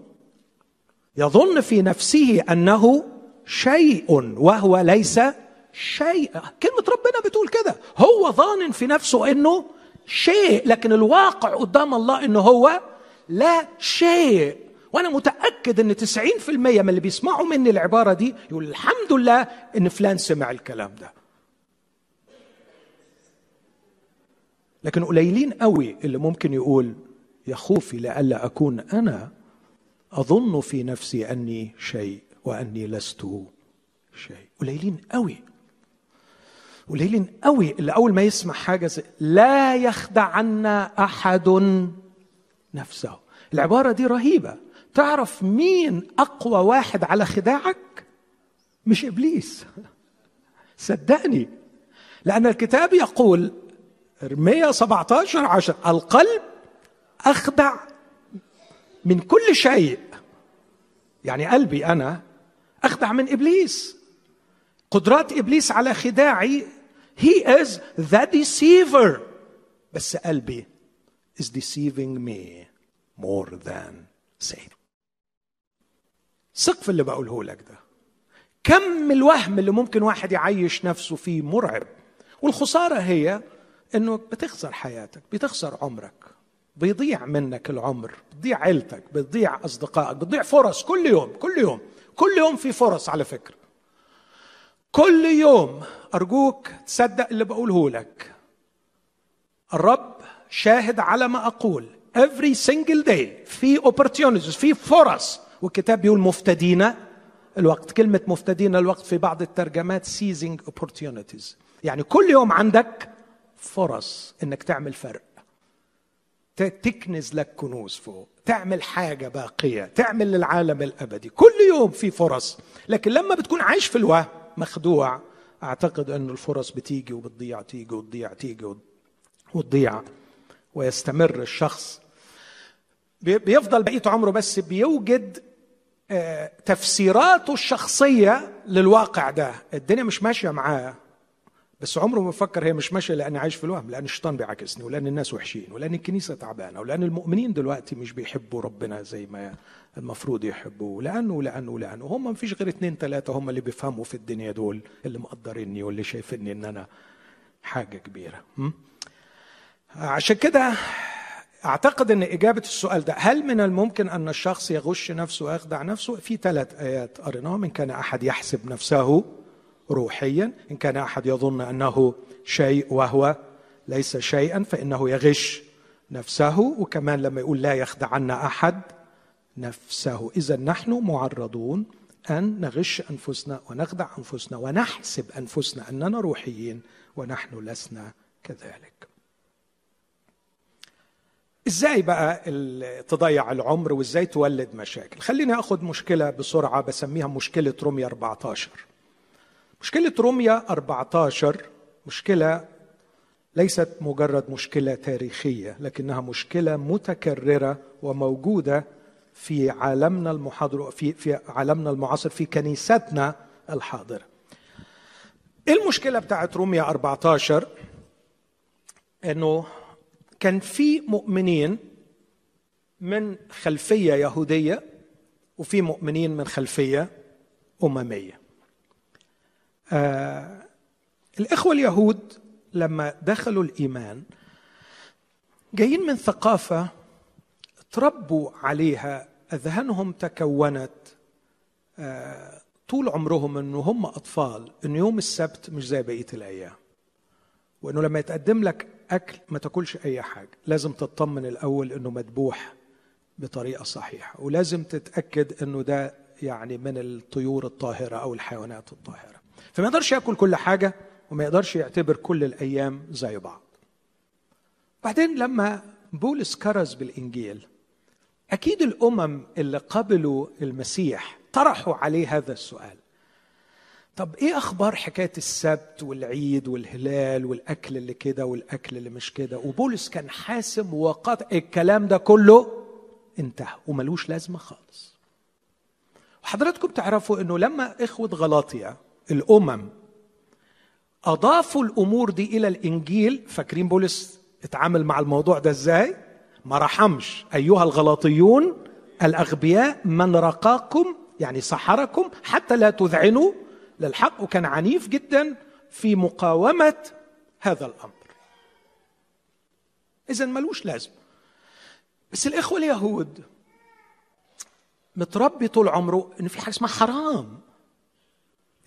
يظن في نفسه أنه شيء وهو ليس شيء. كلمة ربنا بتقول كده. هو ظان في نفسه إنه شيء لكن الواقع قدام الله إنه هو لا شيء. وأنا متأكد إن 90% من اللي بيسمعوا مني العبارة دي يقول الحمد لله إن فلان سمع الكلام ده. لكن قليلين قوي اللي ممكن يقول يا خوفي لئلا أكون أنا أظن في نفسي أني شيء وأني لست شيء. قليلين قوي. قليلين قوي اللي أول ما يسمع حاجة زي لا يخدعن أحد نفسه. العبارة دي رهيبة. تعرف مين أقوى واحد على خداعك؟ مش إبليس. صدقني. لأن الكتاب يقول ارميا 17 عشر القلب أخدع من كل شيء. يعني قلبي أنا أخدع من إبليس. قدرات إبليس على خداعي he is the deceiver. بس قلبي is deceiving me more than Satan ثق في اللي بقوله لك ده. كم الوهم اللي ممكن واحد يعيش نفسه فيه مرعب. والخسارة هي إنه بتخسر حياتك بتخسر عمرك. بيضيع منك العمر بتضيع عيلتك بتضيع أصدقائك بتضيع فرص كل يوم كل يوم. كل يوم في فرص على فكرة. كل يوم أرجوك تصدق اللي بقوله لك. الرب شاهد على ما أقول every single day. في opportunities في فرص. والكتاب بيقول مفتدين الوقت. كلمة مفتدين الوقت في بعض الترجمات seizing opportunities. يعني كل يوم عندك فرص إنك تعمل فرق. تكنز لك كنوز فوق. تعمل حاجة باقية. تعمل للعالم الأبدي. كل يوم في فرص. لكن لما بتكون عايش في الوهم مخدوع. أعتقد أن الفرص بتيجي وبتضيع تيجي وتضيع تيجي وتضيع. ويستمر الشخص. بيفضل بقية عمره بس بيوجد آه، تفسيراته الشخصية للواقع ده. الدنيا مش ماشية معاه. بس عمره ما فكر هي مش ماشية لأني عايش في الوهم لأن الشيطان بيعاكسني ولأن الناس وحشين ولأن الكنيسة تعبانة ولأن المؤمنين دلوقتي مش بيحبوا ربنا زي ما المفروض يحبوه لأنه لأنه لأنه. هم ما فيش غير اثنين ثلاثة هم اللي بيفهموا في الدنيا دول اللي مقدريني واللي شايفيني إن أنا حاجة كبيرة. عشان كده أعتقد إن إجابة السؤال ده هل من الممكن أن الشخص يغش نفسه ويخدع نفسه؟ في ثلاث آيات قريناهم ان كان أحد يحسب نفسه روحيا. إن كان أحد يظن أنه شيء وهو ليس شيئا فإنه يغش نفسه. وكمان لما يقول لا يخدعن أحد نفسه. اذا نحن معرضون أن نغش أنفسنا ونخدع أنفسنا ونحسب أنفسنا أننا روحيين ونحن لسنا كذلك. إزاي بقى تضيع العمر وإزاي تولد مشاكل؟ خليني أخذ مشكلة بسرعة بسميها مشكلة روميا 14 مشكلة روميا 14 مشكلة ليست مجرد مشكلة تاريخية لكنها مشكلة متكررة وموجودة في عالمنا المحاضر في في عالمنا المعاصر في كنيستنا الحاضرة. إيه المشكلة بتاعت روميا 14 إنه كان في مؤمنين من خلفية يهودية وفي مؤمنين من خلفية أممية آه الإخوة اليهود لما دخلوا الإيمان جايين من ثقافة تربوا عليها أذهانهم تكونت آه طول عمرهم أنه هم أطفال أن يوم السبت مش زي بقية الأيام وأنه لما يتقدم لك أكل ما تاكلش أي حاجة لازم تطمن الأول أنه مذبوح بطريقة صحيحة ولازم تتأكد أنه ده يعني من الطيور الطاهرة أو الحيوانات الطاهرة. فما يقدرش ياكل كل حاجة وما يقدرش يعتبر كل الأيام زي بعض. بعدين لما بولس كرز بالإنجيل أكيد الأمم اللي قبلوا المسيح طرحوا عليه هذا السؤال. طب إيه أخبار حكاية السبت والعيد والهلال والأكل اللي كده والأكل اللي مش كده؟ وبولس كان حاسم وقطع الكلام ده كله انتهى وملوش لازمة خالص. وحضراتكم تعرفوا إنه لما إخوة غلاطيا الأمم. أضافوا الأمور دي إلى الإنجيل. فاكرين بولس اتعامل مع الموضوع ده إزاي؟ ما رحمش أيها الغلاطيون الأغبياء من رقاكم يعني سحركم حتى لا تذعنوا. للحق وكان عنيف جدا في مقاومة هذا الأمر. اذا ملوش لازم. بس الإخوة اليهود متربي طول عمره إن في حاجة اسمها حرام.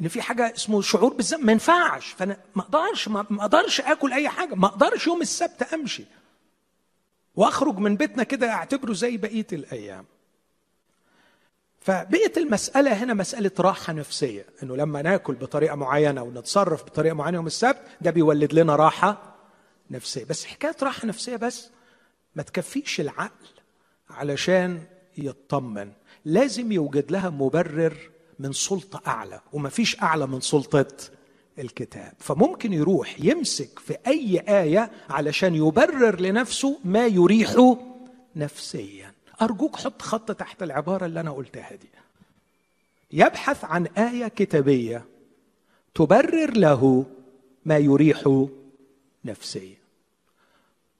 إن في حاجة اسمه شعور بالذنب ما ينفعش. فأنا ما أقدرش ما أقدرش آكل أي حاجة. ما أقدرش يوم السبت أمشي. وأخرج من بيتنا كده أعتبره زي بقية الأيام. فبقيت المسألة هنا مسألة راحة نفسية. إنه لما ناكل بطريقة معينة ونتصرف بطريقة معينة يوم السبت ده بيولد لنا راحة نفسية. بس حكاية راحة نفسية بس ما تكفيش العقل علشان يطمن. لازم يوجد لها مبرر من سلطة أعلى وما فيش أعلى من سلطة الكتاب. فممكن يروح يمسك في أي آية علشان يبرر لنفسه ما يريحه نفسيا. أرجوك حط خط تحت العبارة اللي أنا قلتها دي. يبحث عن آية كتابية تبرر له ما يريح نفسيا.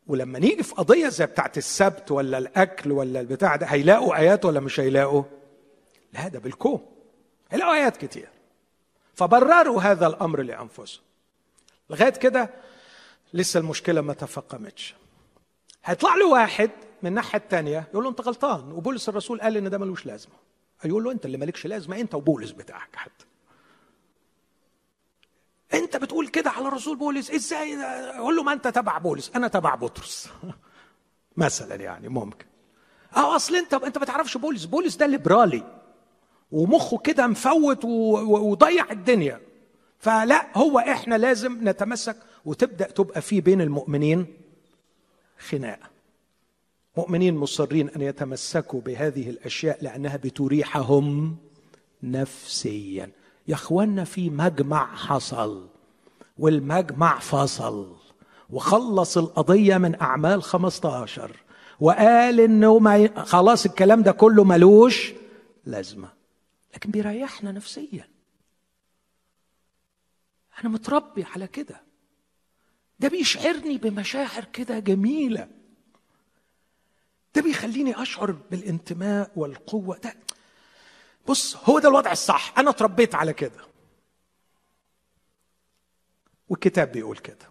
ولما نيجي في قضية زي بتاعت السبت ولا الأكل ولا البتاع ده هيلاقوا آيات ولا مش هيلاقوا؟ لا ده بالكوم ايات كتير. فبرروا هذا الأمر لأنفسهم. لغاية كده لسه المشكلة ما تفقمتش. هيطلع له واحد من الناحية الثانية يقول له أنت غلطان وبولس الرسول قال إن ده ملوش لازمة. يقول له أنت اللي مالكش لازمة أنت وبولس بتاعك حتى. أنت بتقول كده على رسول بولس؟ إزاي؟ أقول له ما أنت تبع بولس أنا تبع بطرس. مثلا يعني ممكن. أه أصل أنت أنت ما تعرفش بولس. بولس ده ليبرالي. ومخه كده مفوت وضيع الدنيا. فلا هو إحنا لازم نتمسك وتبدأ تبقى في بين المؤمنين خناقة. مؤمنين مصرين أن يتمسكوا بهذه الأشياء لأنها بتريحهم نفسيا. يا اخوانا في مجمع حصل والمجمع فصل. وخلص القضية من أعمال 15 وقال إنه ما خلاص الكلام ده كله ملوش لازمة. لكن بيريحنا نفسيا. أنا متربي على كده. ده بيشعرني بمشاعر كده جميلة. ده بيخليني أشعر بالانتماء والقوة. ده بص هو ده الوضع الصح. أنا اتربيت على كده. والكتاب بيقول كده.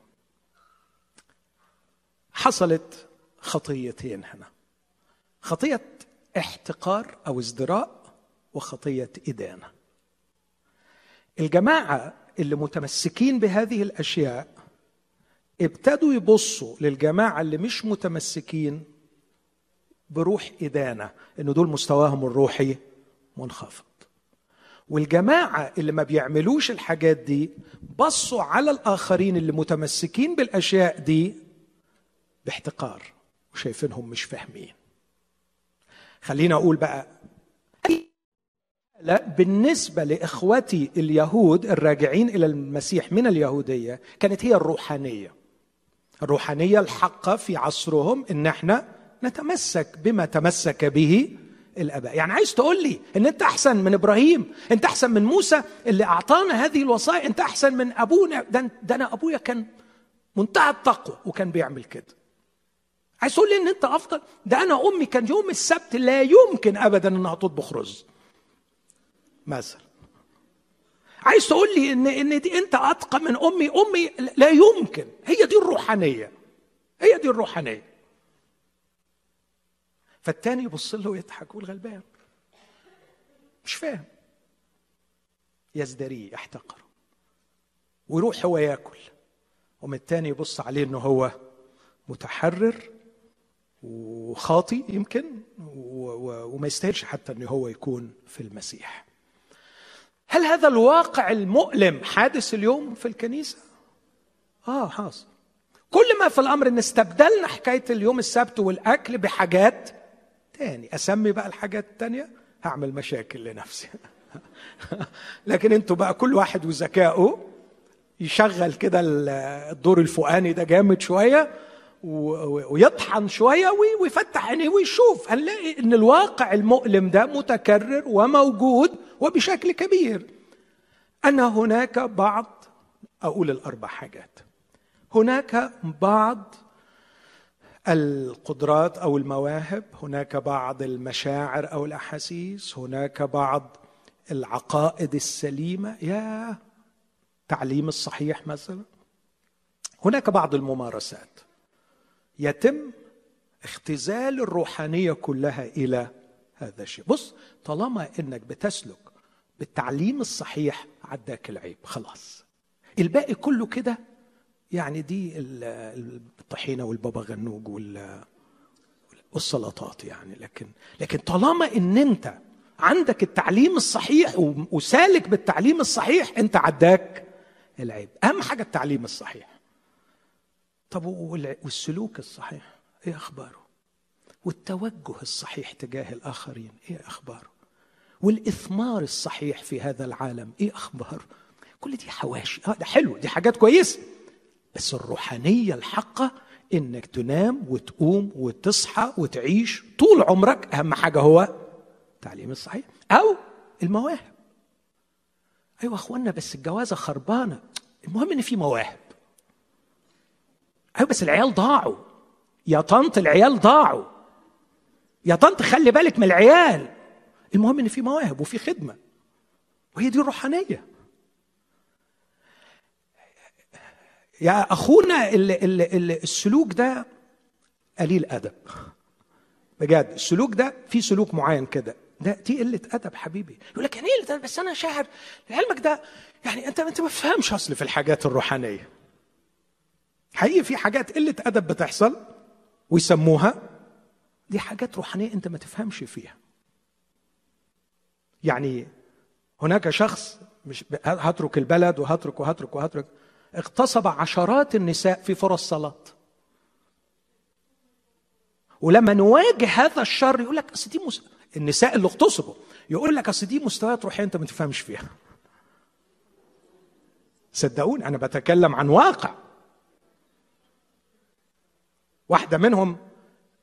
حصلت خطيتين هنا. خطية احتقار أو ازدراء وخطية إدانة الجماعة اللي متمسكين بهذه الأشياء ابتدوا يبصوا للجماعة اللي مش متمسكين بروح إدانة إن دول مستواهم الروحي منخفض. والجماعة اللي ما بيعملوش الحاجات دي بصوا على الآخرين اللي متمسكين بالأشياء دي باحتقار وشايفينهم مش فاهمين. خلينا أقول بقى لا بالنسبة لإخوتي اليهود الراجعين إلى المسيح من اليهودية كانت هي الروحانية. الروحانية الحقة في عصرهم إن إحنا نتمسك بما تمسك به الأباء. يعني عايز تقول لي إن أنت أحسن من إبراهيم أنت أحسن من موسى اللي أعطانا هذه الوصايا أنت أحسن من أبونا. ده, ده أنا أبويا كان منتهى التقوى وكان بيعمل كده. عايز تقول لي إن أنت أفضل؟ ده أنا أمي كان يوم السبت لا يمكن ابدا إنها تطبخ رز. مثلا عايز تقول لي ان إن دي أنت أتقى من أمي أمي لا يمكن. هي دي الروحانية. هي دي الروحانية. فالتاني يبص له ويضحك يقول غلبان مش فاهم. يزدريه يحتقره ويروح هو ياكل. ومن التاني يبص عليه إنه هو متحرر وخاطي يمكن وما يستاهلش حتى انه هو يكون في المسيح. هل هذا الواقع المؤلم حادث اليوم في الكنيسة؟ آه حاصل. كل ما في الأمر إن استبدلنا حكاية اليوم السبت والأكل بحاجات تاني. أسمي بقى الحاجات التانية هعمل مشاكل لنفسي. لكن أنتوا بقى كل واحد وذكائه يشغل كده الدور الفوقاني ده جامد شوية. ويطحن شوية ويفتح عينيه ويشوف هنلاقي إن الواقع المؤلم ده متكرر وموجود وبشكل كبير. أن هناك بعض أقول الأربع حاجات. هناك بعض القدرات أو المواهب هناك بعض المشاعر أو الأحاسيس هناك بعض العقائد السليمة. يا تعليم الصحيح مثلا. هناك بعض الممارسات. يتم اختزال الروحانية كلها إلى هذا الشيء. بص طالما إنك بتسلك بالتعليم الصحيح عداك العيب خلاص. الباقي كله كده يعني دي الطحينة والبابا غنوج والسلطات يعني. لكن لكن طالما إن أنت عندك التعليم الصحيح وسالك بالتعليم الصحيح أنت عداك العيب. أهم حاجة التعليم الصحيح. طب والسلوك الصحيح إيه أخباره؟ والتوجه الصحيح تجاه الآخرين إيه أخباره؟ والإثمار الصحيح في هذا العالم إيه أخباره؟ كل دي حواشي. آه ده حلو دي حاجات كويسة. بس الروحانية الحقة إنك تنام وتقوم وتصحى وتعيش طول عمرك أهم حاجة هو التعليم الصحيح أو المواهب. أيوه أخوانا بس الجوازة خربانة. المهم إن في مواهب. أيوه بس العيال ضاعوا. يا طنط العيال ضاعوا. يا طنط خلي بالك من العيال. المهم إن في مواهب وفي خدمة. وهي دي الروحانية. يا أخونا اللي اللي السلوك ده قليل أدب. بجد السلوك ده في سلوك معين كده. ده دي قلة أدب حبيبي. يقول لك يعني إيه قلة بس أنا شاعر. علمك ده يعني أنت أنت ما بتفهمش أصل في الحاجات الروحانية. حقيقي في حاجات قلة أدب بتحصل ويسموها؟ دي حاجات روحانية أنت ما تفهمش فيها. يعني هناك شخص مش هترك البلد وهترك وهترك وهترك. اغتصب عشرات النساء في فرص صلاة. ولما نواجه هذا الشر يقول لك أصل دي مس... النساء اللي اغتصبوا. يقول لك أصل دي مستويات روحية أنت ما تفهمش فيها. صدقوني أنا بتكلم عن واقع. واحدة منهم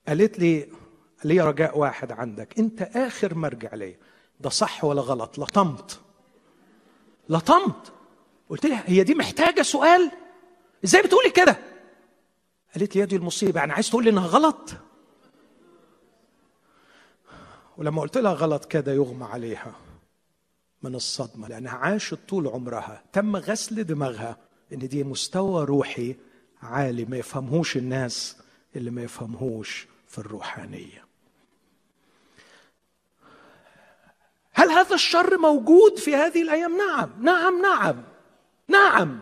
قالت لي لي رجاء واحد عندك أنت آخر مرجع لي ده صح ولا غلط؟ لطمت. لطمت. قلت لها هي دي محتاجة سؤال؟ إزاي بتقولي كده؟ قالت لي يا دي المصيبة أنا عايز تقول لي إنها غلط. ولما قلت لها غلط كده يغمى عليها من الصدمة لأنها عاشت طول عمرها تم غسل دماغها إن دي مستوى روحي عالي ما يفهمهوش الناس. اللي ما يفهمهوش في الروحانية. هل هذا الشر موجود في هذه الأيام؟ نعم نعم نعم نعم.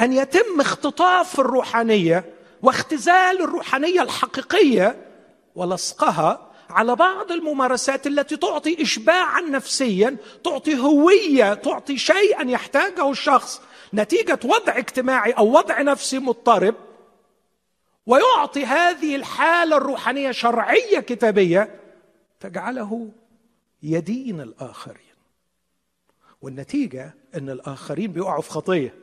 أن يتم اختطاف الروحانية واختزال الروحانية الحقيقية ولصقها على بعض الممارسات التي تعطي اشباعا نفسيا تعطي هوية تعطي شيئا يحتاجه الشخص نتيجة وضع اجتماعي أو وضع نفسي مضطرب ويعطي هذه الحالة الروحانية شرعية كتابية تجعله يدين الآخرين. والنتيجة أن الآخرين بيقعوا في خطية.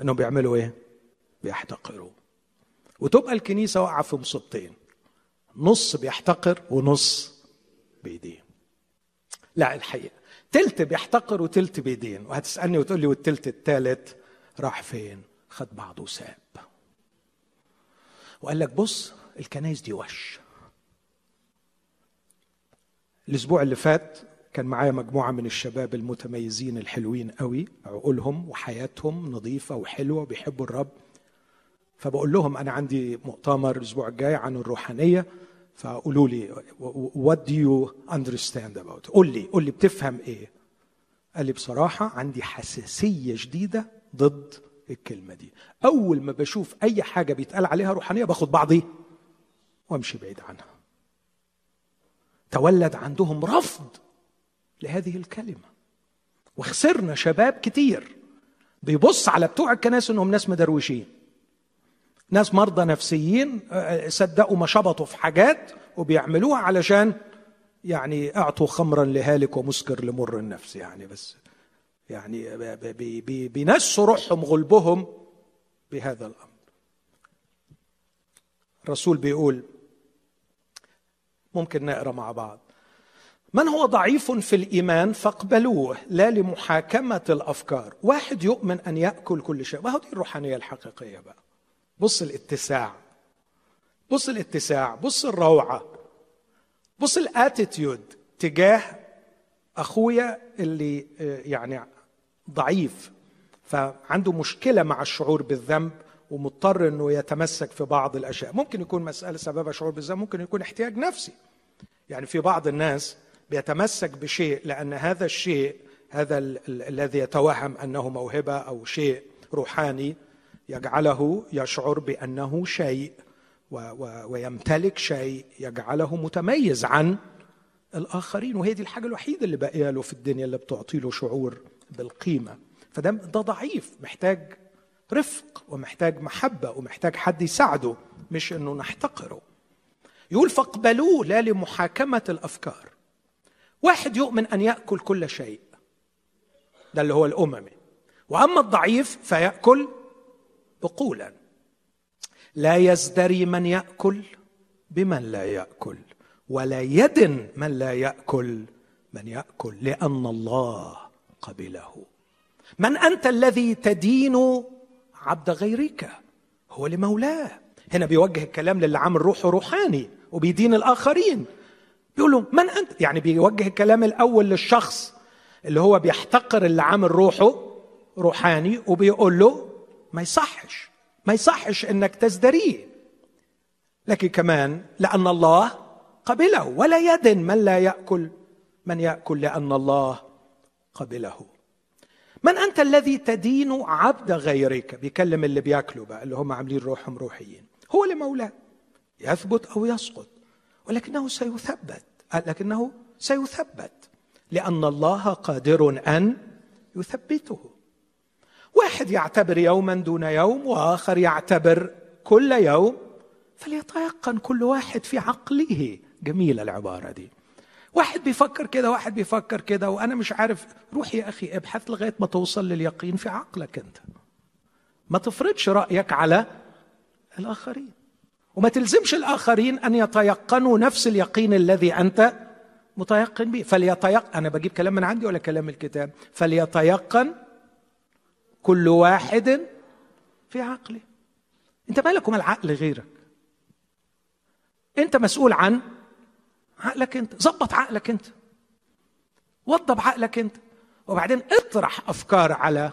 أنهم بيعملوا إيه؟ بيحتقروا. وتبقى الكنيسة واقعة في مصيبتين نص بيحتقر ونص بيدين. لا الحقيقة تلت بيحتقر وتلت بيدين. وهتسألني وتقول لي والتلت التالت راح فين؟ خد بعضه وساب. وقال لك بص الكنايس دي وش. الأسبوع اللي فات كان معايا مجموعة من الشباب المتميزين الحلوين قوي عقولهم وحياتهم نظيفة وحلوة وبيحبوا الرب. فبقول لهم أنا عندي مؤتمر الأسبوع الجاي عن الروحانية. فقولوا لي what do you understand about? قول لي قول لي بتفهم إيه؟ قال لي بصراحة عندي حساسية شديدة ضد الكلمة دي. أول ما بشوف أي حاجة بيتقال عليها روحانية باخد بعضي وأمشي بعيد عنها. تولد عندهم رفض لهذه الكلمة. وخسرنا شباب كتير. بيبص على بتوع الكنائس إنهم ناس مدروشين. ناس مرضى نفسيين آه، صدقوا ما شبطوا في حاجات وبيعملوها علشان يعني أعطوا خمرا لهالك ومسكر لمر النفس يعني بس. يعني بي بي بينسوا روحهم غلبهم بهذا الأمر. الرسول بيقول ممكن نقرأ مع بعض. من هو ضعيف في الإيمان فاقبلوه لا لمحاكمة الأفكار. واحد يؤمن أن يأكل كل شيء. ما هو دي الروحانية الحقيقية بقى. بص الاتساع بص الاتساع بص الروعة بص الاتيتيود تجاه أخويا اللي آه، يعني ضعيف فعنده مشكلة مع الشعور بالذنب ومضطر إنه يتمسك في بعض الأشياء. ممكن يكون مسألة سببها شعور بالذنب ممكن يكون احتياج نفسي. يعني في بعض الناس بيتمسك بشيء لأن هذا الشيء هذا الذي يتوهم أنه موهبة أو شيء روحاني يجعله يشعر بأنه شيء ويمتلك شيء يجعله متميز عن الآخرين. وهي دي الحاجة الوحيدة اللي باقيه له في الدنيا اللي بتعطي له شعور بالقيمة. فده ده ضعيف محتاج رفق ومحتاج محبة ومحتاج حد يساعده مش إنه نحتقره. يقول فاقبلوه لا لمحاكمة الأفكار. واحد يؤمن أن يأكل كل شيء. ده اللي هو الأممي. وأما الضعيف فيأكل بقولا لا يزدري من يأكل بمن لا يأكل ولا يدن من لا يأكل من يأكل لأن الله قبله. من أنت الذي تدين عبد غيرك؟ هو لمولاه هنا بيوجه الكلام للي عامل روحه روحاني وبيدين الآخرين. بيقول له من أنت؟ يعني بيوجه الكلام الأول للشخص اللي هو بيحتقر اللي عامل روحه روحاني وبيقول له ما يصحش ما يصحش إنك تزدريه لكن كمان لأن الله قبله ولا يدن من لا يأكل من يأكل لأن الله قبله. من أنت الذي تدين عبد غيرك؟ بيكلم اللي بياكلوا بقى اللي هم عاملين روحهم روحيين. هو لمولاه يثبت أو يسقط. ولكنه سيثبت. لكنه سيثبت. لأن الله قادر أن يثبته. واحد يعتبر يوما دون يوم وآخر يعتبر كل يوم فليتيقن كل واحد في عقله. جميلة العبارة دي. واحد بيفكر كده واحد بيفكر كده وأنا مش عارف روح يا أخي ابحث لغاية ما توصل لليقين في عقلك أنت. ما تفرضش رأيك على الآخرين. وما تلزمش الآخرين أن يتيقنوا نفس اليقين الذي أنت متيقن به. فليتيقن أنا بجيب كلام من عندي ولا كلام الكتاب؟ فليتيقن كل واحد في عقله. انت مالك ومال عقل غيرك انت مسؤول عن عقلك انت. ظبط عقلك انت. وضب عقلك انت. وبعدين اطرح أفكار على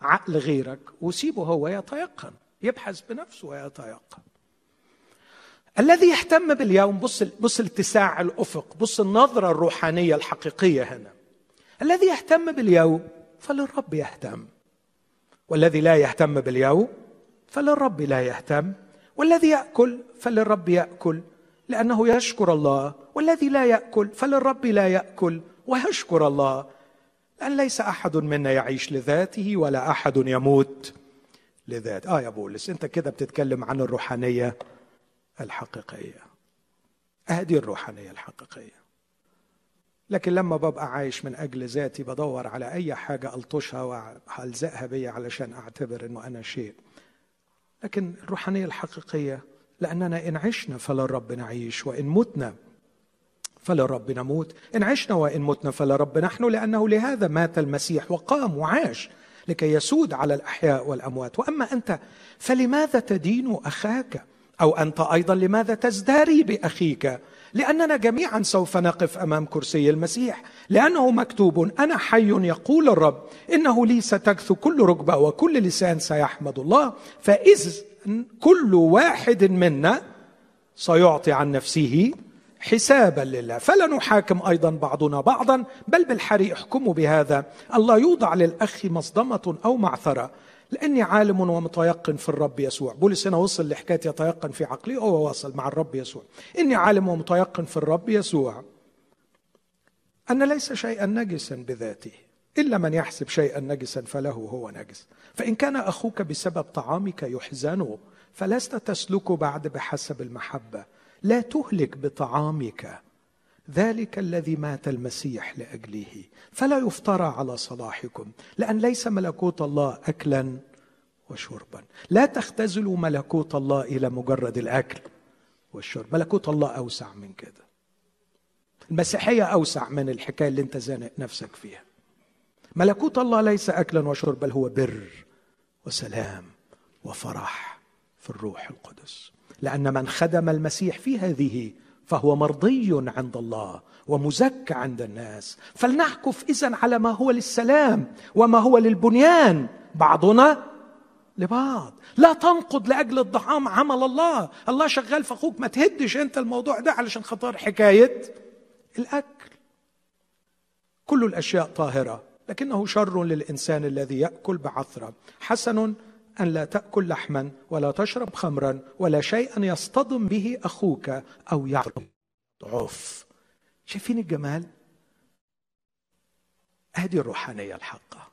عقل غيرك وسيبه هو يتيقن. يبحث بنفسه ويتيقن. الذي يهتم باليوم بص بص الاتساع الأفق بص النظرة الروحانية الحقيقية هنا. الذي يهتم باليوم فللرب يهتم. والذي لا يهتم باليوم فللرب لا يهتم والذي يأكل فللرب يأكل لأنه يشكر الله والذي لا يأكل فللرب لا يأكل ويشكر الله. لأن ليس أحد منا يعيش لذاته ولا أحد يموت لذاته. آه يا بولس أنت كده بتتكلم عن الروحانية الحقيقية. هذه الروحانية الحقيقية. لكن لما ببقى عايش من أجل ذاتي بدور على أي حاجة ألطشها وألزقها بيا علشان أعتبر إنه أنا شيء. لكن الروحانية الحقيقية لأننا إن عشنا فللرب نعيش وإن متنا فللرب نموت. إن عشنا وإن متنا فلرب نحن لأنه لهذا مات المسيح وقام وعاش لكي يسود على الأحياء والأموات. وأما أنت فلماذا تدين أخاك؟ أو أنت أيضا لماذا تزدري بأخيك؟ لأننا جميعا سوف نقف أمام كرسي المسيح. لأنه مكتوب أنا حي يقول الرب إنه لي ستكث كل ركبة وكل لسان سيحمد الله فاذ كل واحد منا سيعطي عن نفسه حسابا لله. فلا نحاكم أيضا بعضنا بعضا بل بالحري احكموا بهذا. الله يوضع للأخ مصدمة أو معثرة. لأني عالم ومتيقن في الرب يسوع. بولس هنا وصل لحكاية يتيقن في عقله هو واصل مع الرب يسوع. إني عالم ومتيقن في الرب يسوع. أن ليس شيئا نجسا بذاته. إلا من يحسب شيئا نجسا فله هو نجس. فإن كان أخوك بسبب طعامك يحزن فلست تسلك بعد بحسب المحبة. لا تهلك بطعامك. ذلك الذي مات المسيح لأجله. فلا يفترى على صلاحكم لأن ليس ملكوت الله اكلا وشربا. لا تختزلوا ملكوت الله إلى مجرد الأكل والشرب. ملكوت الله أوسع من كده. المسيحية أوسع من الحكاية اللي انت زانق نفسك فيها. ملكوت الله ليس اكلا وشرب بل هو بر وسلام وفرح في الروح القدس. لأن من خدم المسيح في هذه فهو مرضي عند الله ومزكى عند الناس. فلنحكف اذا على ما هو للسلام وما هو للبنيان. بعضنا لبعض. لا تنقض لأجل الطعام عمل الله. الله شغال في أخوك. ما تهدش أنت الموضوع ده علشان خاطر حكاية الأكل. كل الأشياء طاهرة لكنه شر للإنسان الذي يأكل بعثرة. حسن أن لا تأكل لحما ولا تشرب خمرا ولا شيئا يصطدم به أخوك أو يضعف شايفين الجمال؟ هذه الروحانية الحقة.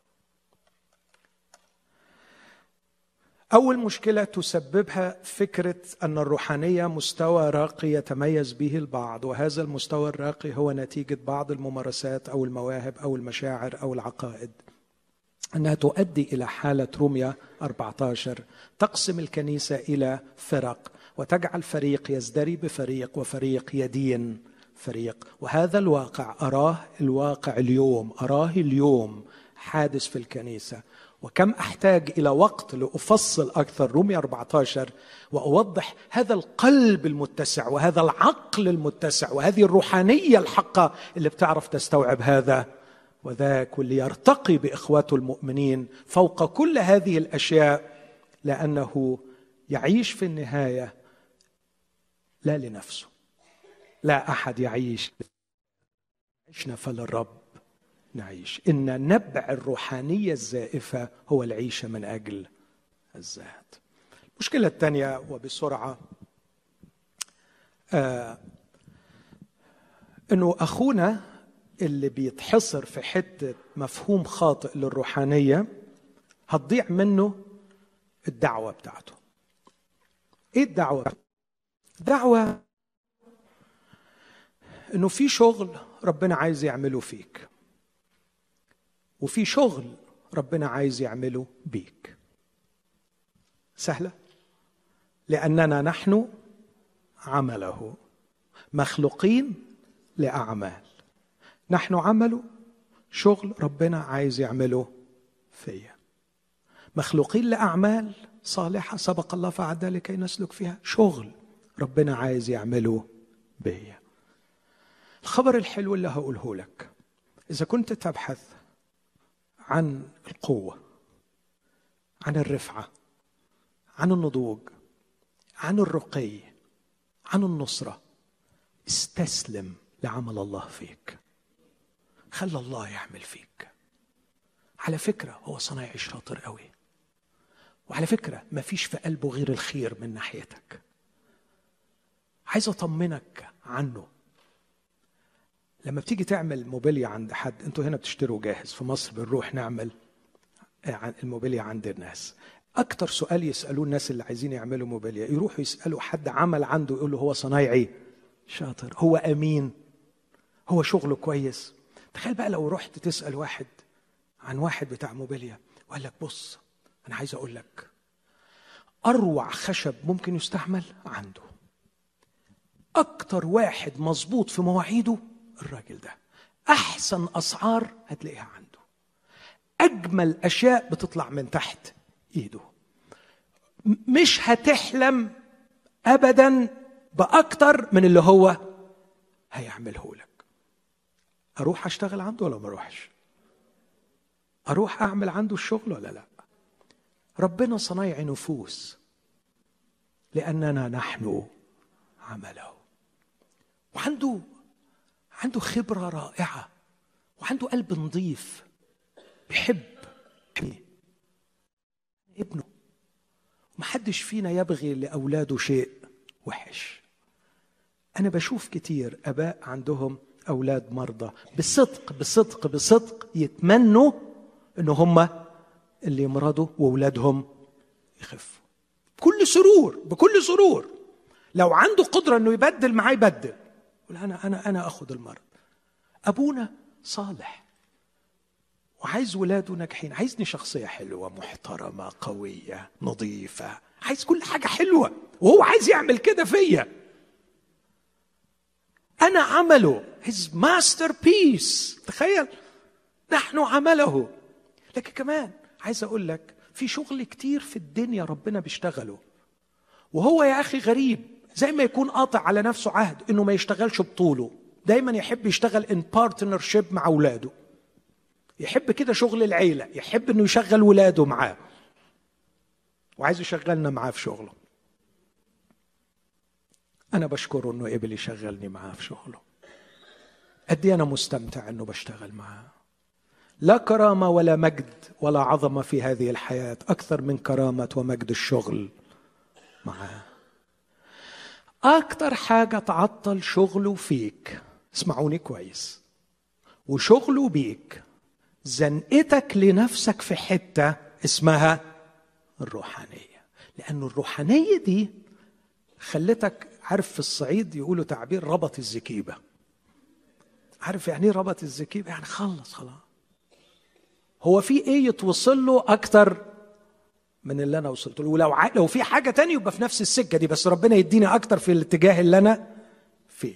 أول مشكلة تسببها فكرة أن الروحانية مستوى راقي يتميز به البعض وهذا المستوى الراقي هو نتيجة بعض الممارسات أو المواهب أو المشاعر أو العقائد. أنها تؤدي إلى حالة روميا 14 تقسم الكنيسة إلى فرق وتجعل فريق يزدري بفريق وفريق يدين فريق. وهذا الواقع أراه الواقع اليوم أراه اليوم حادث في الكنيسة. وكم أحتاج إلى وقت لأفصل أكثر رومي 14 وأوضح هذا القلب المتسع وهذا العقل المتسع وهذه الروحانية الحقة اللي بتعرف تستوعب هذا وذاك واللي يرتقي باخواته المؤمنين فوق كل هذه الأشياء لأنه يعيش في النهاية لا لنفسه لا أحد يعيش. عشنا فللرب نعيش. إن نبع الروحانية الزائفة هو العيشه من أجل الذات. المشكلة الثانية وبسرعة آه إنه أخونا اللي بيتحصر في حتة مفهوم خاطئ للروحانية هتضيع منه الدعوة بتاعته. إيه الدعوة؟ دعوة إنه في شغل ربنا عايز يعمله فيك وفي شغل ربنا عايز يعمله بيك. سهلة؟ لأننا نحن عمله مخلوقين لأعمال. نحن عمله شغل ربنا عايز يعمله فيا. مخلوقين لأعمال صالحة سبق الله فعد لكي نسلك فيها شغل ربنا عايز يعمله بيا. الخبر الحلو اللي هقوله لك إذا كنت تبحث عن القوة عن الرفعة عن النضوج عن الرقي عن النصرة استسلم لعمل الله فيك. خلى الله يعمل فيك. على فكرة هو صنايعي شاطر قوي. وعلى فكرة ما فيش في قلبه غير الخير من ناحيتك. عايز أطمنك عنه. لما بتيجي تعمل موبيليا عند حد أنتوا هنا بتشتروا جاهز. في مصر بنروح نعمل آه، الموبيليا عند الناس. أكتر سؤال يسألوه الناس اللي عايزين يعملوا موبيليا. يروحوا يسألوا حد عمل عنده يقول له هو صنايعي شاطر. هو أمين. هو شغله كويس. تخيل بقى لو رحت تسأل واحد عن واحد بتاع موبيليا وقال لك بص أنا عايز أقول لك أروع خشب ممكن يستعمل عنده. أكتر واحد مظبوط في مواعيده الراجل ده. أحسن أسعار هتلاقيها عنده. أجمل أشياء بتطلع من تحت إيده. مش هتحلم ابدا بأكتر من اللي هو هيعمله لك. أروح أشتغل عنده ولا ما أروحش؟ أروح أعمل عنده الشغل ولا لا؟ ربنا صنايع نفوس لأننا نحن عمله. وعنده عنده خبرة رائعة وعنده قلب نظيف بيحب ابنه. محدش فينا يبغي لأولاده شيء وحش. أنا بشوف كتير أباء عندهم أولاد مرضى. بصدق بصدق بصدق يتمنوا إن هم اللي يمرضوا وأولادهم يخفوا. بكل سرور بكل سرور. لو عنده قدرة إنه يبدل معاه يبدل. يقول أنا أنا أنا آخذ المرض. أبونا صالح. وعايز ولاده ناجحين. عايزني شخصية حلوة محترمة قوية نظيفة. عايز كل حاجة حلوة. وهو عايز يعمل كده فيا. أنا عمله. His بيس تخيل. نحن عمله. لكن كمان عايز أقول لك في شغل كتير في الدنيا ربنا بيشتغله. وهو يا أخي غريب. زي ما يكون قاطع على نفسه عهد إنه ما يشتغلش بطوله. دايما يحب يشتغل ان بارتنرشيب مع أولاده. يحب كده شغل العيلة. يحب إنه يشغل ولاده معاه. وعايز يشغلنا معاه في شغله. أنا بشكره إنه قبل يشغلني معاه في شغله. قد أنا مستمتع إنه بشتغل معاه. لا كرامة ولا مجد ولا عظمة في هذه الحياة أكثر من كرامة ومجد الشغل معاه. أكتر حاجة تعطل شغله فيك اسمعوني كويس وشغله بيك زنقتك لنفسك في حتة اسمها الروحانية. لأن الروحانية دي خلتك عارف في الصعيد يقولوا تعبير ربط الزكيبة. عارف يعني إيه ربط الزكيبة؟ يعني خلص خلاص. هو في إيه يتوصل له أكتر من اللي أنا وصلت له؟ ولو ع... لو في حاجة تانية يبقى في نفس السكة دي بس ربنا يديني أكتر في الاتجاه اللي أنا فيه.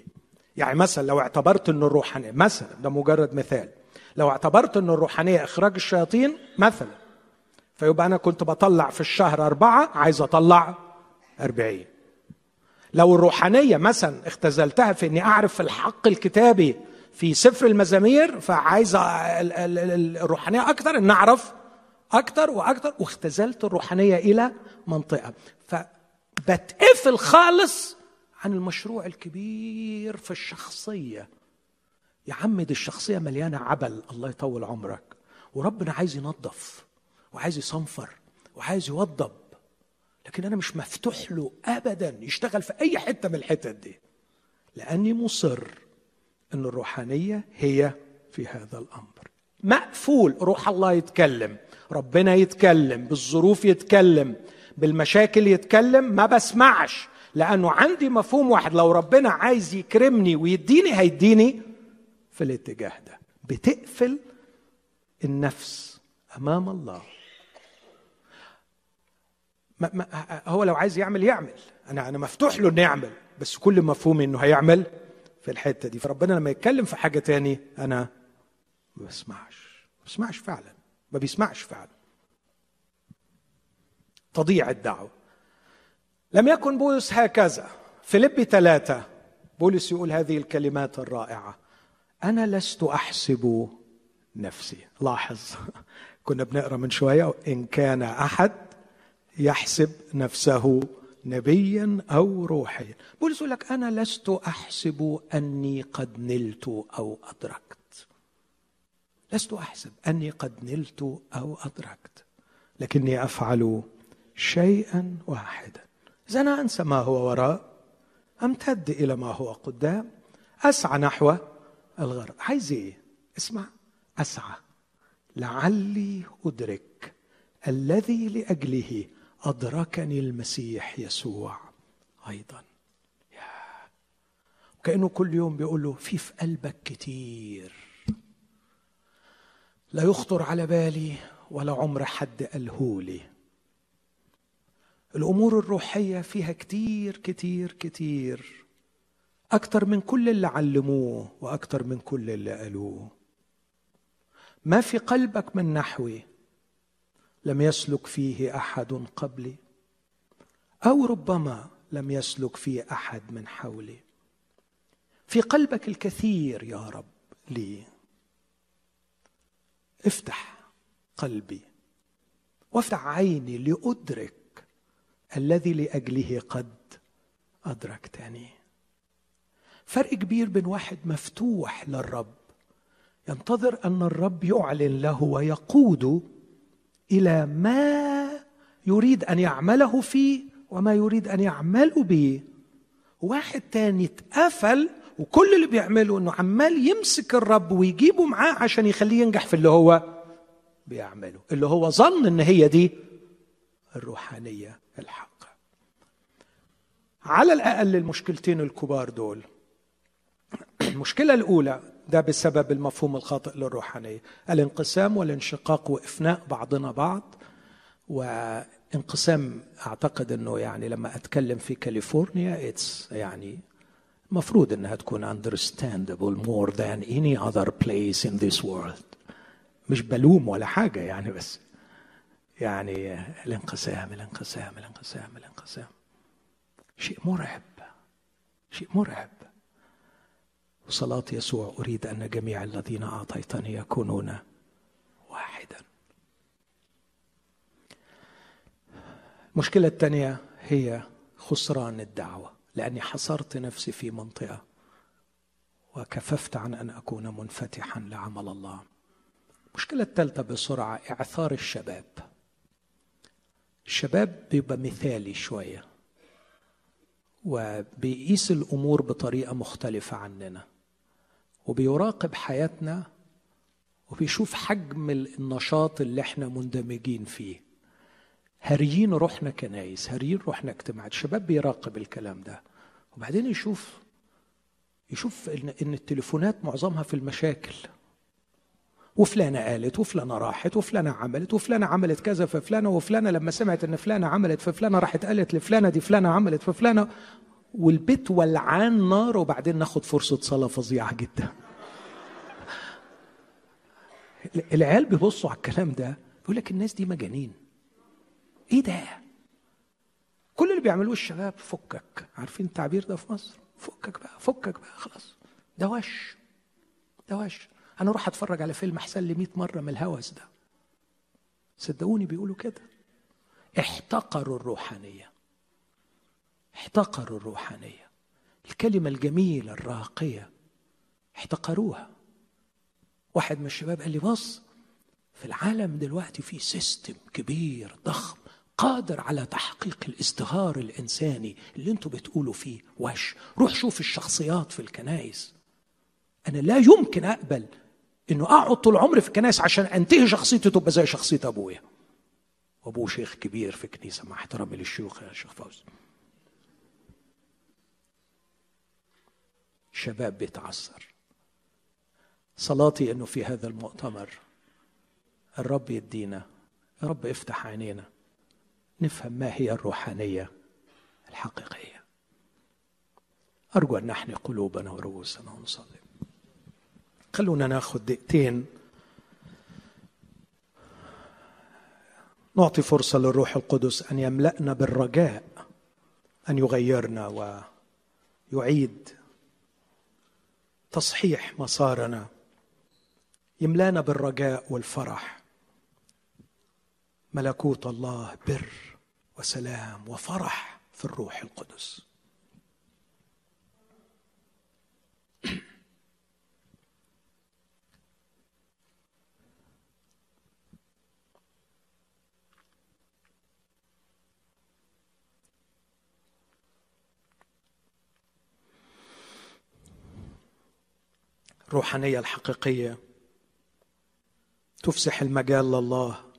يعني مثلا لو اعتبرت ان الروحانية مثلا ده مجرد مثال. لو اعتبرت ان الروحانية إخراج الشياطين مثلا فيبقى أنا كنت بطلع في الشهر أربعة عايز أطلع أربعين. لو الروحانية مثلا اختزلتها في إني أعرف الحق الكتابي في سفر المزامير فعايز الروحانية أكثر إن أعرف أكثر وأكثر واختزلت الروحانية إلى منطقة. فبتقفل خالص عن المشروع الكبير في الشخصية. يا عم دي الشخصية مليانة عبل الله يطول عمرك. وربنا عايز ينظف وعايز يصنفر وعايز يوضب. لكن أنا مش مفتوح له ابدا يشتغل في أي حتة من الحتت دي. لأني مصر إن الروحانية هي في هذا الأمر. مقفول روح الله يتكلم ربنا يتكلم بالظروف يتكلم بالمشاكل يتكلم ما بسمعش لأنه عندي مفهوم واحد لو ربنا عايز يكرمني ويديني هيديني في الاتجاه ده. بتقفل النفس أمام الله. ما ما هو لو عايز يعمل يعمل. أنا أنا مفتوح له إنه يعمل. بس كل مفهومي إنه هيعمل في الحتة دي. فربنا لما يتكلم في حاجة تاني أنا ما بسمعش. ما بسمعش فعلا. ما بيسمعش فعلا. تضيع الدعوة. لم يكن بولس هكذا. فيليب ثلاثة بولس يقول هذه الكلمات الرائعة. أنا لست أحسب نفسي. لاحظ. كنا بنقرأ من شوية. إن كان أحد يحسب نفسه نبيا أو روحيا. بولس يقول لك أنا لست أحسب أني قد نلت أو أدركت. لست أحسب أني قد نلت أو أدركت. لكني أفعل شيئا واحدا. إذا أنا أنسى ما هو وراء. أمتد إلى ما هو قدام. أسعى نحو الغرب. عايز إيه؟ اسمع. أسعى. لعلي أدرك الذي لأجله أدركني المسيح يسوع أيضا. وكأنه كل يوم بيقول له في في قلبك كتير لا يخطر على بالي ولا عمر حد قالهولي الأمور الروحية فيها كتير كتير كتير. أكتر من كل اللي علموه وأكتر من كل اللي قالوه. ما في قلبك من نحوي لم يسلك فيه أحد قبلي. أو ربما لم يسلك فيه أحد من حولي. في قلبك الكثير يا رب لي. افتح قلبي وافتح عيني لأدرك الذي لأجله قد أدركتني. فرق كبير بين واحد مفتوح للرب. ينتظر أن الرب يعلن له ويقود إلى ما يريد أن يعمله فيه وما يريد أن يعمل به. واحد تاني اتقفل وكل اللي بيعمله إنه عمال يمسك الرب ويجيبه معاه عشان يخليه ينجح في اللي هو بيعمله. اللي هو ظن إن هي دي الروحانية الحقه على الأقل المشكلتين الكبار دول. المشكلة الأولى ده بسبب المفهوم الخاطئ للروحانية. الانقسام والانشقاق وإفناء بعضنا بعض وانقسام أعتقد إنه يعني لما أتكلم في كاليفورنيا اتس يعني المفروض إنها تكون understandable more than any other place in this world. مش بلوم ولا حاجة يعني بس. يعني الانقسام الانقسام الانقسام الانقسام. شيء مرعب شيء مرعب. وصلاة يسوع أريد أن جميع الذين أعطيتني يكونون واحدا. المشكلة الثانية هي خسران الدعوة لأني حصرت نفسي في منطقة وكففت عن أن أكون منفتحا لعمل الله. المشكلة الثالثة بسرعة إعثار الشباب. الشباب بيبقى مثالي شوية وبيقيس الأمور بطريقة مختلفة عننا. وبيراقب حياتنا وبيشوف حجم النشاط اللي إحنا مندمجين فيه. هاريين روحنا كنايس هاريين روحنا اجتماعات الشباب بيراقب الكلام ده. وبعدين يشوف يشوف إن, إن التليفونات معظمها في المشاكل. وفلانة قالت وفلانة راحت وفلانة عملت وفلانة عملت كذا في فلانه وفلانة لما سمعت إن فلانة عملت في فلانه راحت قالت لفلانة دي فلانة عملت في فلانه والبيت ولعان نار وبعدين ناخد فرصة صلاة فظيعة جدا. العيال بيبصوا على الكلام ده بيقول لك الناس دي مجانين. إيه ده؟ كل اللي بيعملوه الشباب فكك. عارفين التعبير ده في مصر؟ فكك بقى فكك بقى خلاص. ده وش. ده وش. أنا أروح أتفرج على فيلم أحسن لي 100 مرة من الهوس ده. صدقوني بيقولوا كده. احتقروا الروحانية. احتقروا الروحانية. الكلمة الجميلة الراقية. احتقروها. واحد من الشباب قال لي بص في العالم دلوقتي في سيستم كبير ضخم قادر على تحقيق الازدهار الإنساني اللي أنتوا بتقولوا فيه. وش؟ روح شوف الشخصيات في الكنائس. أنا لا يمكن أقبل إنه أقعد طول عمري في الكنائس عشان أنتهي شخصيتي تبقى زي شخصية أبويا. وأبوه شيخ كبير في كنيسه مع احترامي للشيوخ يا شيخ فوزي شباب بيتعثر. صلاتي إنه في هذا المؤتمر. الرب يدينا. يا رب افتح عينينا. نفهم ما هي الروحانية الحقيقية. أرجو أن نحني قلوبنا ورؤوسنا ونصلي. خلونا ناخذ دقيقتين. نعطي فرصة للروح القدس أن يملأنا بالرجاء أن يغيرنا ويعيد تصحيح مسارنا. يملانا بالرجاء والفرح. ملكوت الله بر وسلام وفرح في الروح القدس. الروحانيه الحقيقية. تفسح المجال لله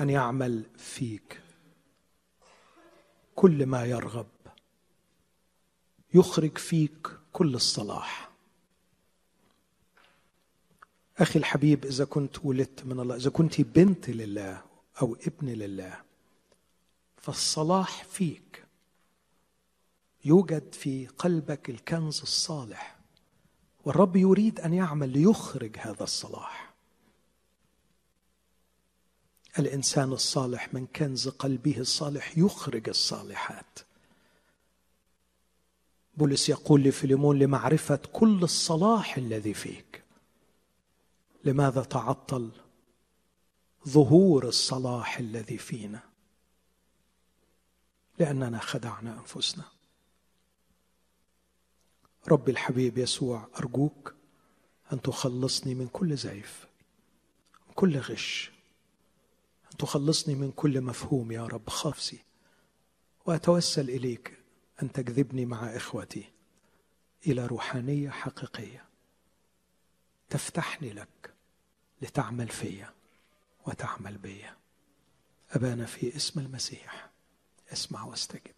أن يعمل فيك. كل ما يرغب يخرج فيك كل الصلاح. أخي الحبيب إذا كنت ولدت من الله إذا كنت بنت لله أو ابن لله فالصلاح فيك. يوجد في قلبك الكنز الصالح. والرب يريد أن يعمل ليخرج هذا الصلاح. الإنسان الصالح من كنز قلبه الصالح يخرج الصالحات. بولس يقول لفيليمون لمعرفة كل الصلاح الذي فيك لماذا تعطل ظهور الصلاح الذي فينا؟ لأننا خدعنا أنفسنا. ربي الحبيب يسوع أرجوك أن تخلصني من كل زيف من كل غش أن تخلصني من كل مفهوم يا رب خافسي وأتوسل إليك أن تجذبني مع إخوتي إلى روحانية حقيقية تفتحني لك لتعمل فيا وتعمل بيا أبانا في اسم المسيح اسمع واستجب.